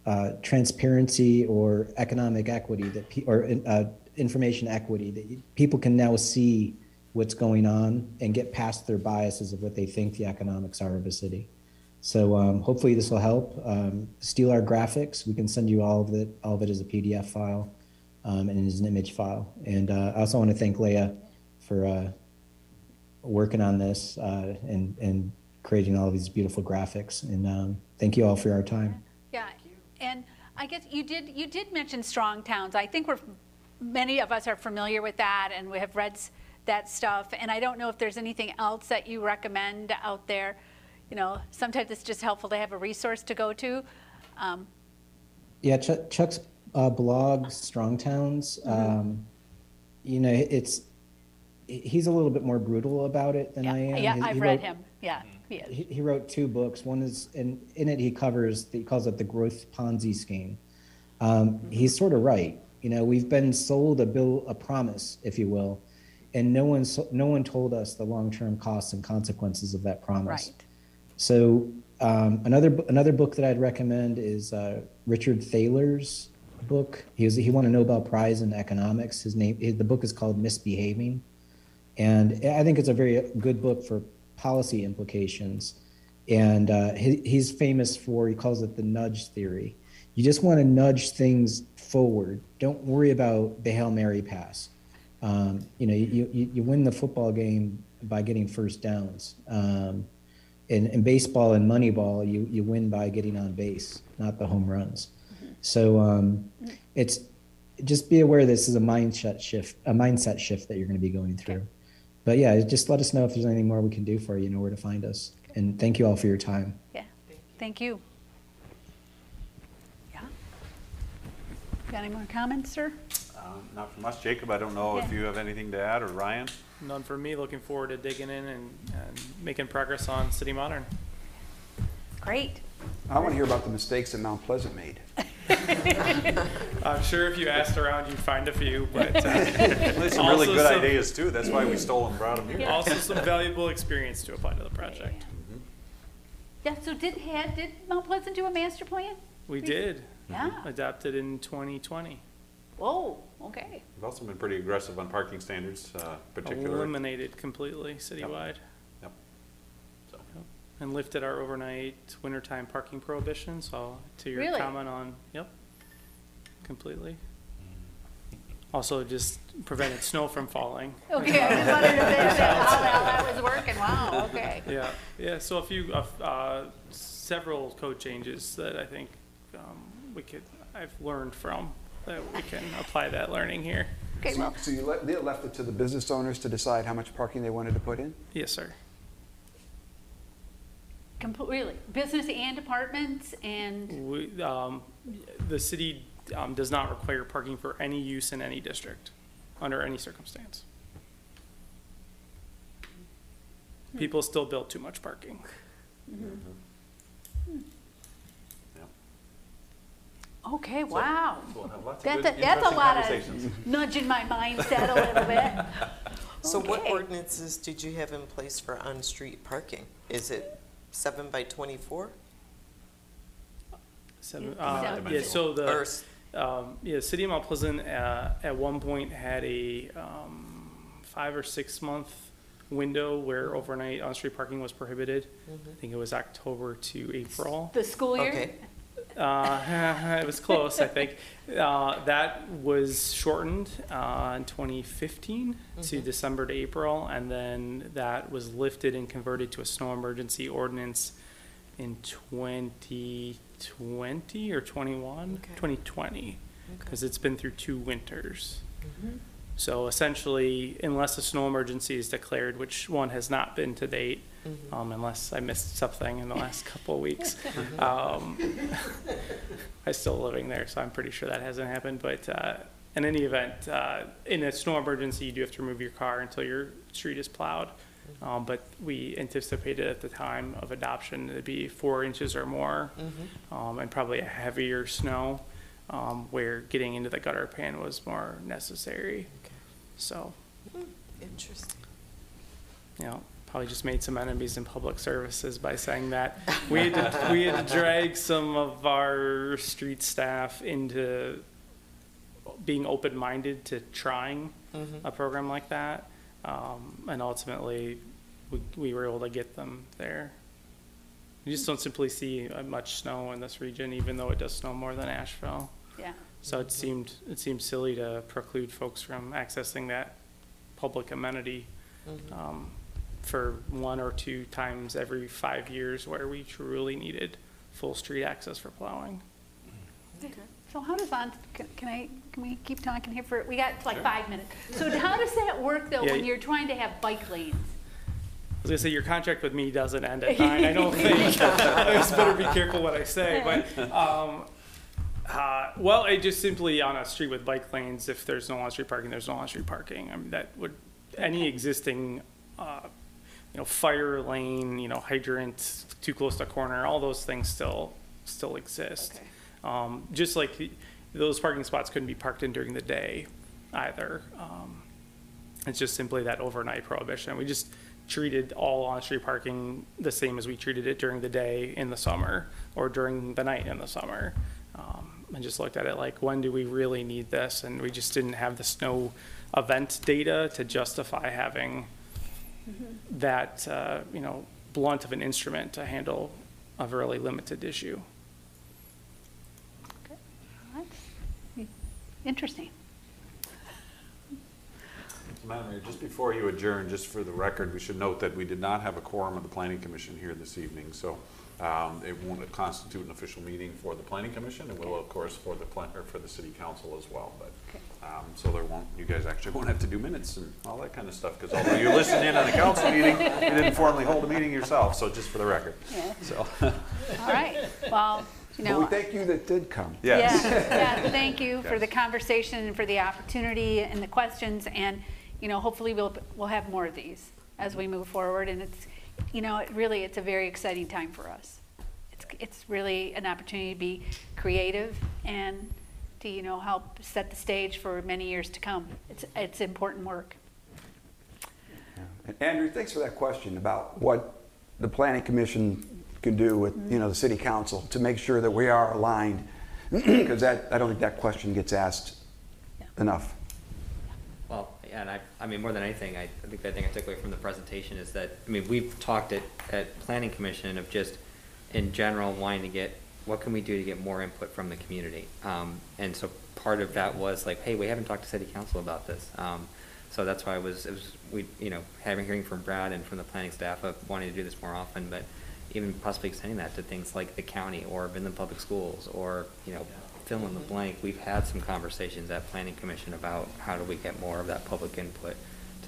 E: uh, transparency or economic equity that pe- or uh, information equity that people can now see what's going on and get past their biases of what they think the economics are of a city. So um, hopefully this will help. Um, steal our graphics. We can send you all of it, all of it as a PDF file um, and as an image file. And uh, I also want to thank Leah for uh, working on this uh, and and creating all of these beautiful graphics. And um, thank you all for your time.
C: Yeah, and I guess you did, you did mention strong towns. I think we're, many of us are familiar with that and we have read that stuff. And I don't know if there's anything else that you recommend out there. You know, sometimes it's just helpful to have a resource to go to. Um,
E: Yeah, Chuck, Chuck's uh, blog, Strong Towns. Um, you know, it's he's a little bit more brutal about it than I am.
C: Yeah,
E: He-
C: I've
E: he
C: read
E: wrote-
C: him, yeah, he is.
E: He, he wrote two books. One is, and in it he covers, he calls it the growth Ponzi scheme. Um, he's sort of right. You know, we've been sold a bill, a promise, if you will, and no one, no one told us the long-term costs and consequences of that promise.
C: Right.
E: So um, another another book that I'd recommend is uh, Richard Thaler's book. He was he won a Nobel Prize in economics. His name his, the book is called Misbehaving, and I think it's a very good book for policy implications. And uh, he, he's famous for he calls it the nudge theory. You just want to nudge things forward. Don't worry about the hail mary pass. Um, you know, you, you you win the football game by getting first downs. Um, in, in baseball and Moneyball, you you win by getting on base, not the home runs. So um, it's just be aware this is a mindset shift, a mindset shift that you're going to be going through. But yeah, just let us know if there's anything more we can do for you. You know where to find us. And thank you all for your time.
C: Yeah, thank you. Yeah? Got any more comments, sir?
F: Um, Not from us, Jacob, I don't know if
C: Yeah.
F: you have anything to add, or Ryan?
D: None for me. Looking forward to digging in and, and making progress on City Modern.
C: Great.
H: I want to hear about the mistakes that Mount Pleasant made. *laughs* *laughs*
D: I'm sure if you asked around, you'd find a few, but. uh,
F: There's some really
D: also
F: good
D: some-
F: ideas too, that's why we stole and brought them here.
D: Also some valuable experience to apply to the project.
C: Yeah, so did, had, did Mount Pleasant do a master plan?
D: We did.
C: Yeah.
D: Adopted in 2020.
C: Whoa, okay.
F: We've also been pretty aggressive on parking standards, uh, particularly.
D: Eliminated completely citywide.
F: Yep.
D: Yep. And lifted our overnight wintertime parking prohibition, so to your
C: Really?
D: comment on, yep, completely. Also just prevented snow from falling. *laughs*
C: Okay, I
D: well.
C: just wanted to say that, *laughs* how that that was working, wow, okay.
D: Yeah, yeah, so a few, uh, uh, several code changes that I think, um, we could, I've learned from, that we can apply that learning here.
P: Okay,
H: So-
P: well-
H: So you le- they left it to the business owners to decide how much parking they wanted to put in?
D: Yes, sir.
P: Completely, business and apartments and,
D: We, um, the city, um, does not require parking for any use in any district, under any circumstance. People still build too much parking.
P: okay, wow.
F: We'll have lots of
P: That's,
F: good,
P: a- that's a
F: interesting
P: lot
F: conversations.
P: of nudging my mindset a little bit. *laughs*
J: So what
P: Okay.
J: ordinances did you have in place for on-street parking? Is it seven by twenty-four?
D: Seven,
P: Yeah.
D: uh, yeah, so
J: Or
D: the,
J: s-
D: um, yeah, City of Mount Pleasant, uh, at one point had a, um, five or six month window where overnight on-street parking was prohibited. I think it was October to April.
P: The school year?
J: Okay.
D: Uh, *laughs* it was close, I think. Uh, that was shortened uh, in 2015 to December to April, and then that was lifted and converted to a snow emergency ordinance in 2020 or 21?
J: Okay.
D: 2020, because it's been through two winters.
J: Mm-hmm.
D: So essentially, unless a snow emergency is declared, which one has not been to date,
J: Mhm.
D: Um, unless I missed something in the *laughs* last couple of weeks. *laughs* Um, *laughs* I'm still living there, so I'm pretty sure that hasn't happened. But uh, in any event, uh, in a snow emergency, you do have to remove your car until your street is plowed. Um, but we anticipated at the time of adoption it'd be four inches or more,
J: Mhm.
D: um, and probably a heavier snow, um, where getting into the gutter pan was more necessary. So,
J: Interesting.
D: you know, probably just made some enemies in public services by saying that. We had to, we had to drag some of our street staff into being open-minded to trying
J: Mhm.
D: a program like that. Um, and ultimately, we, we were able to get them there. You just don't simply see uh, much snow in this region, even though it does snow more than Asheville.
P: Yeah.
D: So it seemed, it seemed silly to preclude folks from accessing that public amenity
J: Mhm.
D: um, for one or two times every five years where we truly needed full street access for plowing.
P: So how does on, can can I, can we keep talking here for, we got like five minutes. So how does that work though,
D: Yeah,
P: when
D: y-
P: you're trying to have bike lanes?
D: I was gonna say, your contract with me doesn't end at *laughs* nine, I don't think. *laughs* *laughs* I just better be careful what I say, but, um, uh, well, it just simply on a street with bike lanes, if there's no on-street parking, there's no on-street parking. I mean, that would, any existing, uh, you know, fire lane, you know, hydrant, too close to a corner, all those things still, still exist. Um, just like the- those parking spots couldn't be parked in during the day either. Um, it's just simply that overnight prohibition. We just treated all on-street parking the same as we treated it during the day in the summer or during the night in the summer. Um, and just looked at it like, when do we really need this? And we just didn't have the snow event data to justify having that, uh, you know, blunt of an instrument to handle a really limited issue.
P: That's Interesting.
F: Madam Mayor, just before you adjourn, just for the record, we should note that we did not have a quorum of the planning commission here this evening, so um, it won't constitute an official meeting for the planning commission. It will, of course, for the plan, or for the city council as well, but, um, so there won't, you guys actually won't have to do minutes and all that kind of stuff, because although you're listening in on the council meeting, you didn't formally hold a meeting yourself, so just for the record.
P: Yeah.
F: So,
P: All right, well, you
H: But
P: know.
H: we thank you that did come.
F: yes.
P: Yeah, yeah, *laughs* thank you for the conversation and for the opportunity and the questions, and, you know, hopefully we'll, we'll have more of these as we move forward, and it's, you know, it really, it's a very exciting time for us. It's, it's really an opportunity to be creative and to, you know, help set the stage for many years to come. It's, it's important work.
H: And Andrew, thanks for that question about what the planning commission can do with, you know, the city council to make sure that we are aligned. *clears throat* Because that, I don't think that question gets asked enough.
K: Well, yeah, and I, I mean, more than anything, I, I think the thing I took away from the presentation is that, I mean, we've talked at, at planning commission of just, in general, wanting to get, what can we do to get more input from the community? Um, and so part of that was like, hey, we haven't talked to city council about this. Um, so that's why I was, it was, we, you know, having, hearing from Brad and from the planning staff of wanting to do this more often, but even possibly extending that to things like the county or Midland Public Schools or, you know, fill in the blank, we've had some conversations at Planning Commission about how do we get more of that public input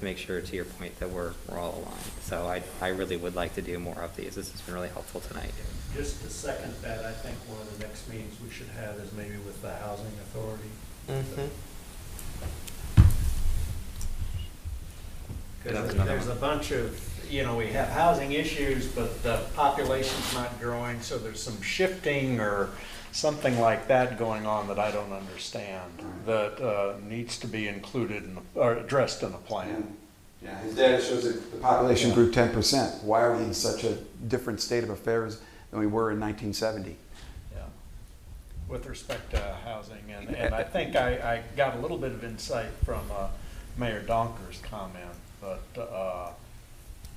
K: to make sure, to your point, that we're, we're all aligned. So I, I really would like to do more of these. This has been really helpful tonight.
O: Just to second that, I think one of the next meetings we should have is maybe with the housing authority.
J: Mhm.
O: Because
K: That's another
O: there's a bunch of, you know, we have housing issues, but the population's not growing, so there's some shifting or something like that going on that I don't understand, that uh, needs to be included in, the- or addressed in a plan.
H: Yeah, his data shows that the population grew ten percent. Why are we in such a different state of affairs than we were in nineteen seventy?
O: Yeah. With respect to housing, and, and I think I, I got a little bit of insight from uh, Mayor Donker's comment, but, uh,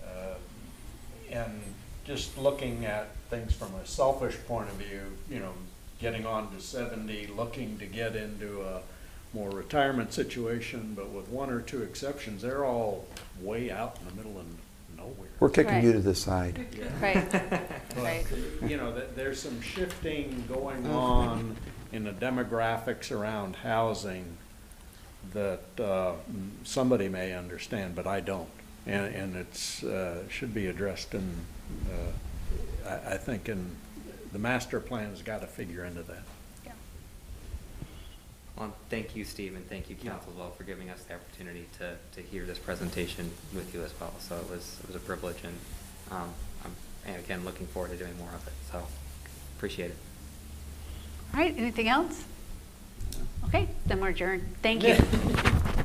O: uh, and just looking at things from a selfish point of view, you know, getting on to seventy, looking to get into a more retirement situation, but with one or two exceptions, they're all way out in the middle of nowhere.
H: We're kicking you to the side. *laughs*
P: Right,
O: But,
P: right.
O: You know, that there's some shifting going on in the demographics around housing that uh, m- somebody may understand, but I don't. And, and it's, uh, should be addressed in, uh, I, I think in, the master plan's got to figure into that.
K: Well, thank you, Steve, and thank you, council, as well, for giving us the opportunity to, to hear this presentation with you as well. So it was, it was a privilege, and, um, I'm, and again, looking forward to doing more of it, so, appreciate it.
P: All right, anything else? Okay, then we're adjourned. Thank you. *laughs*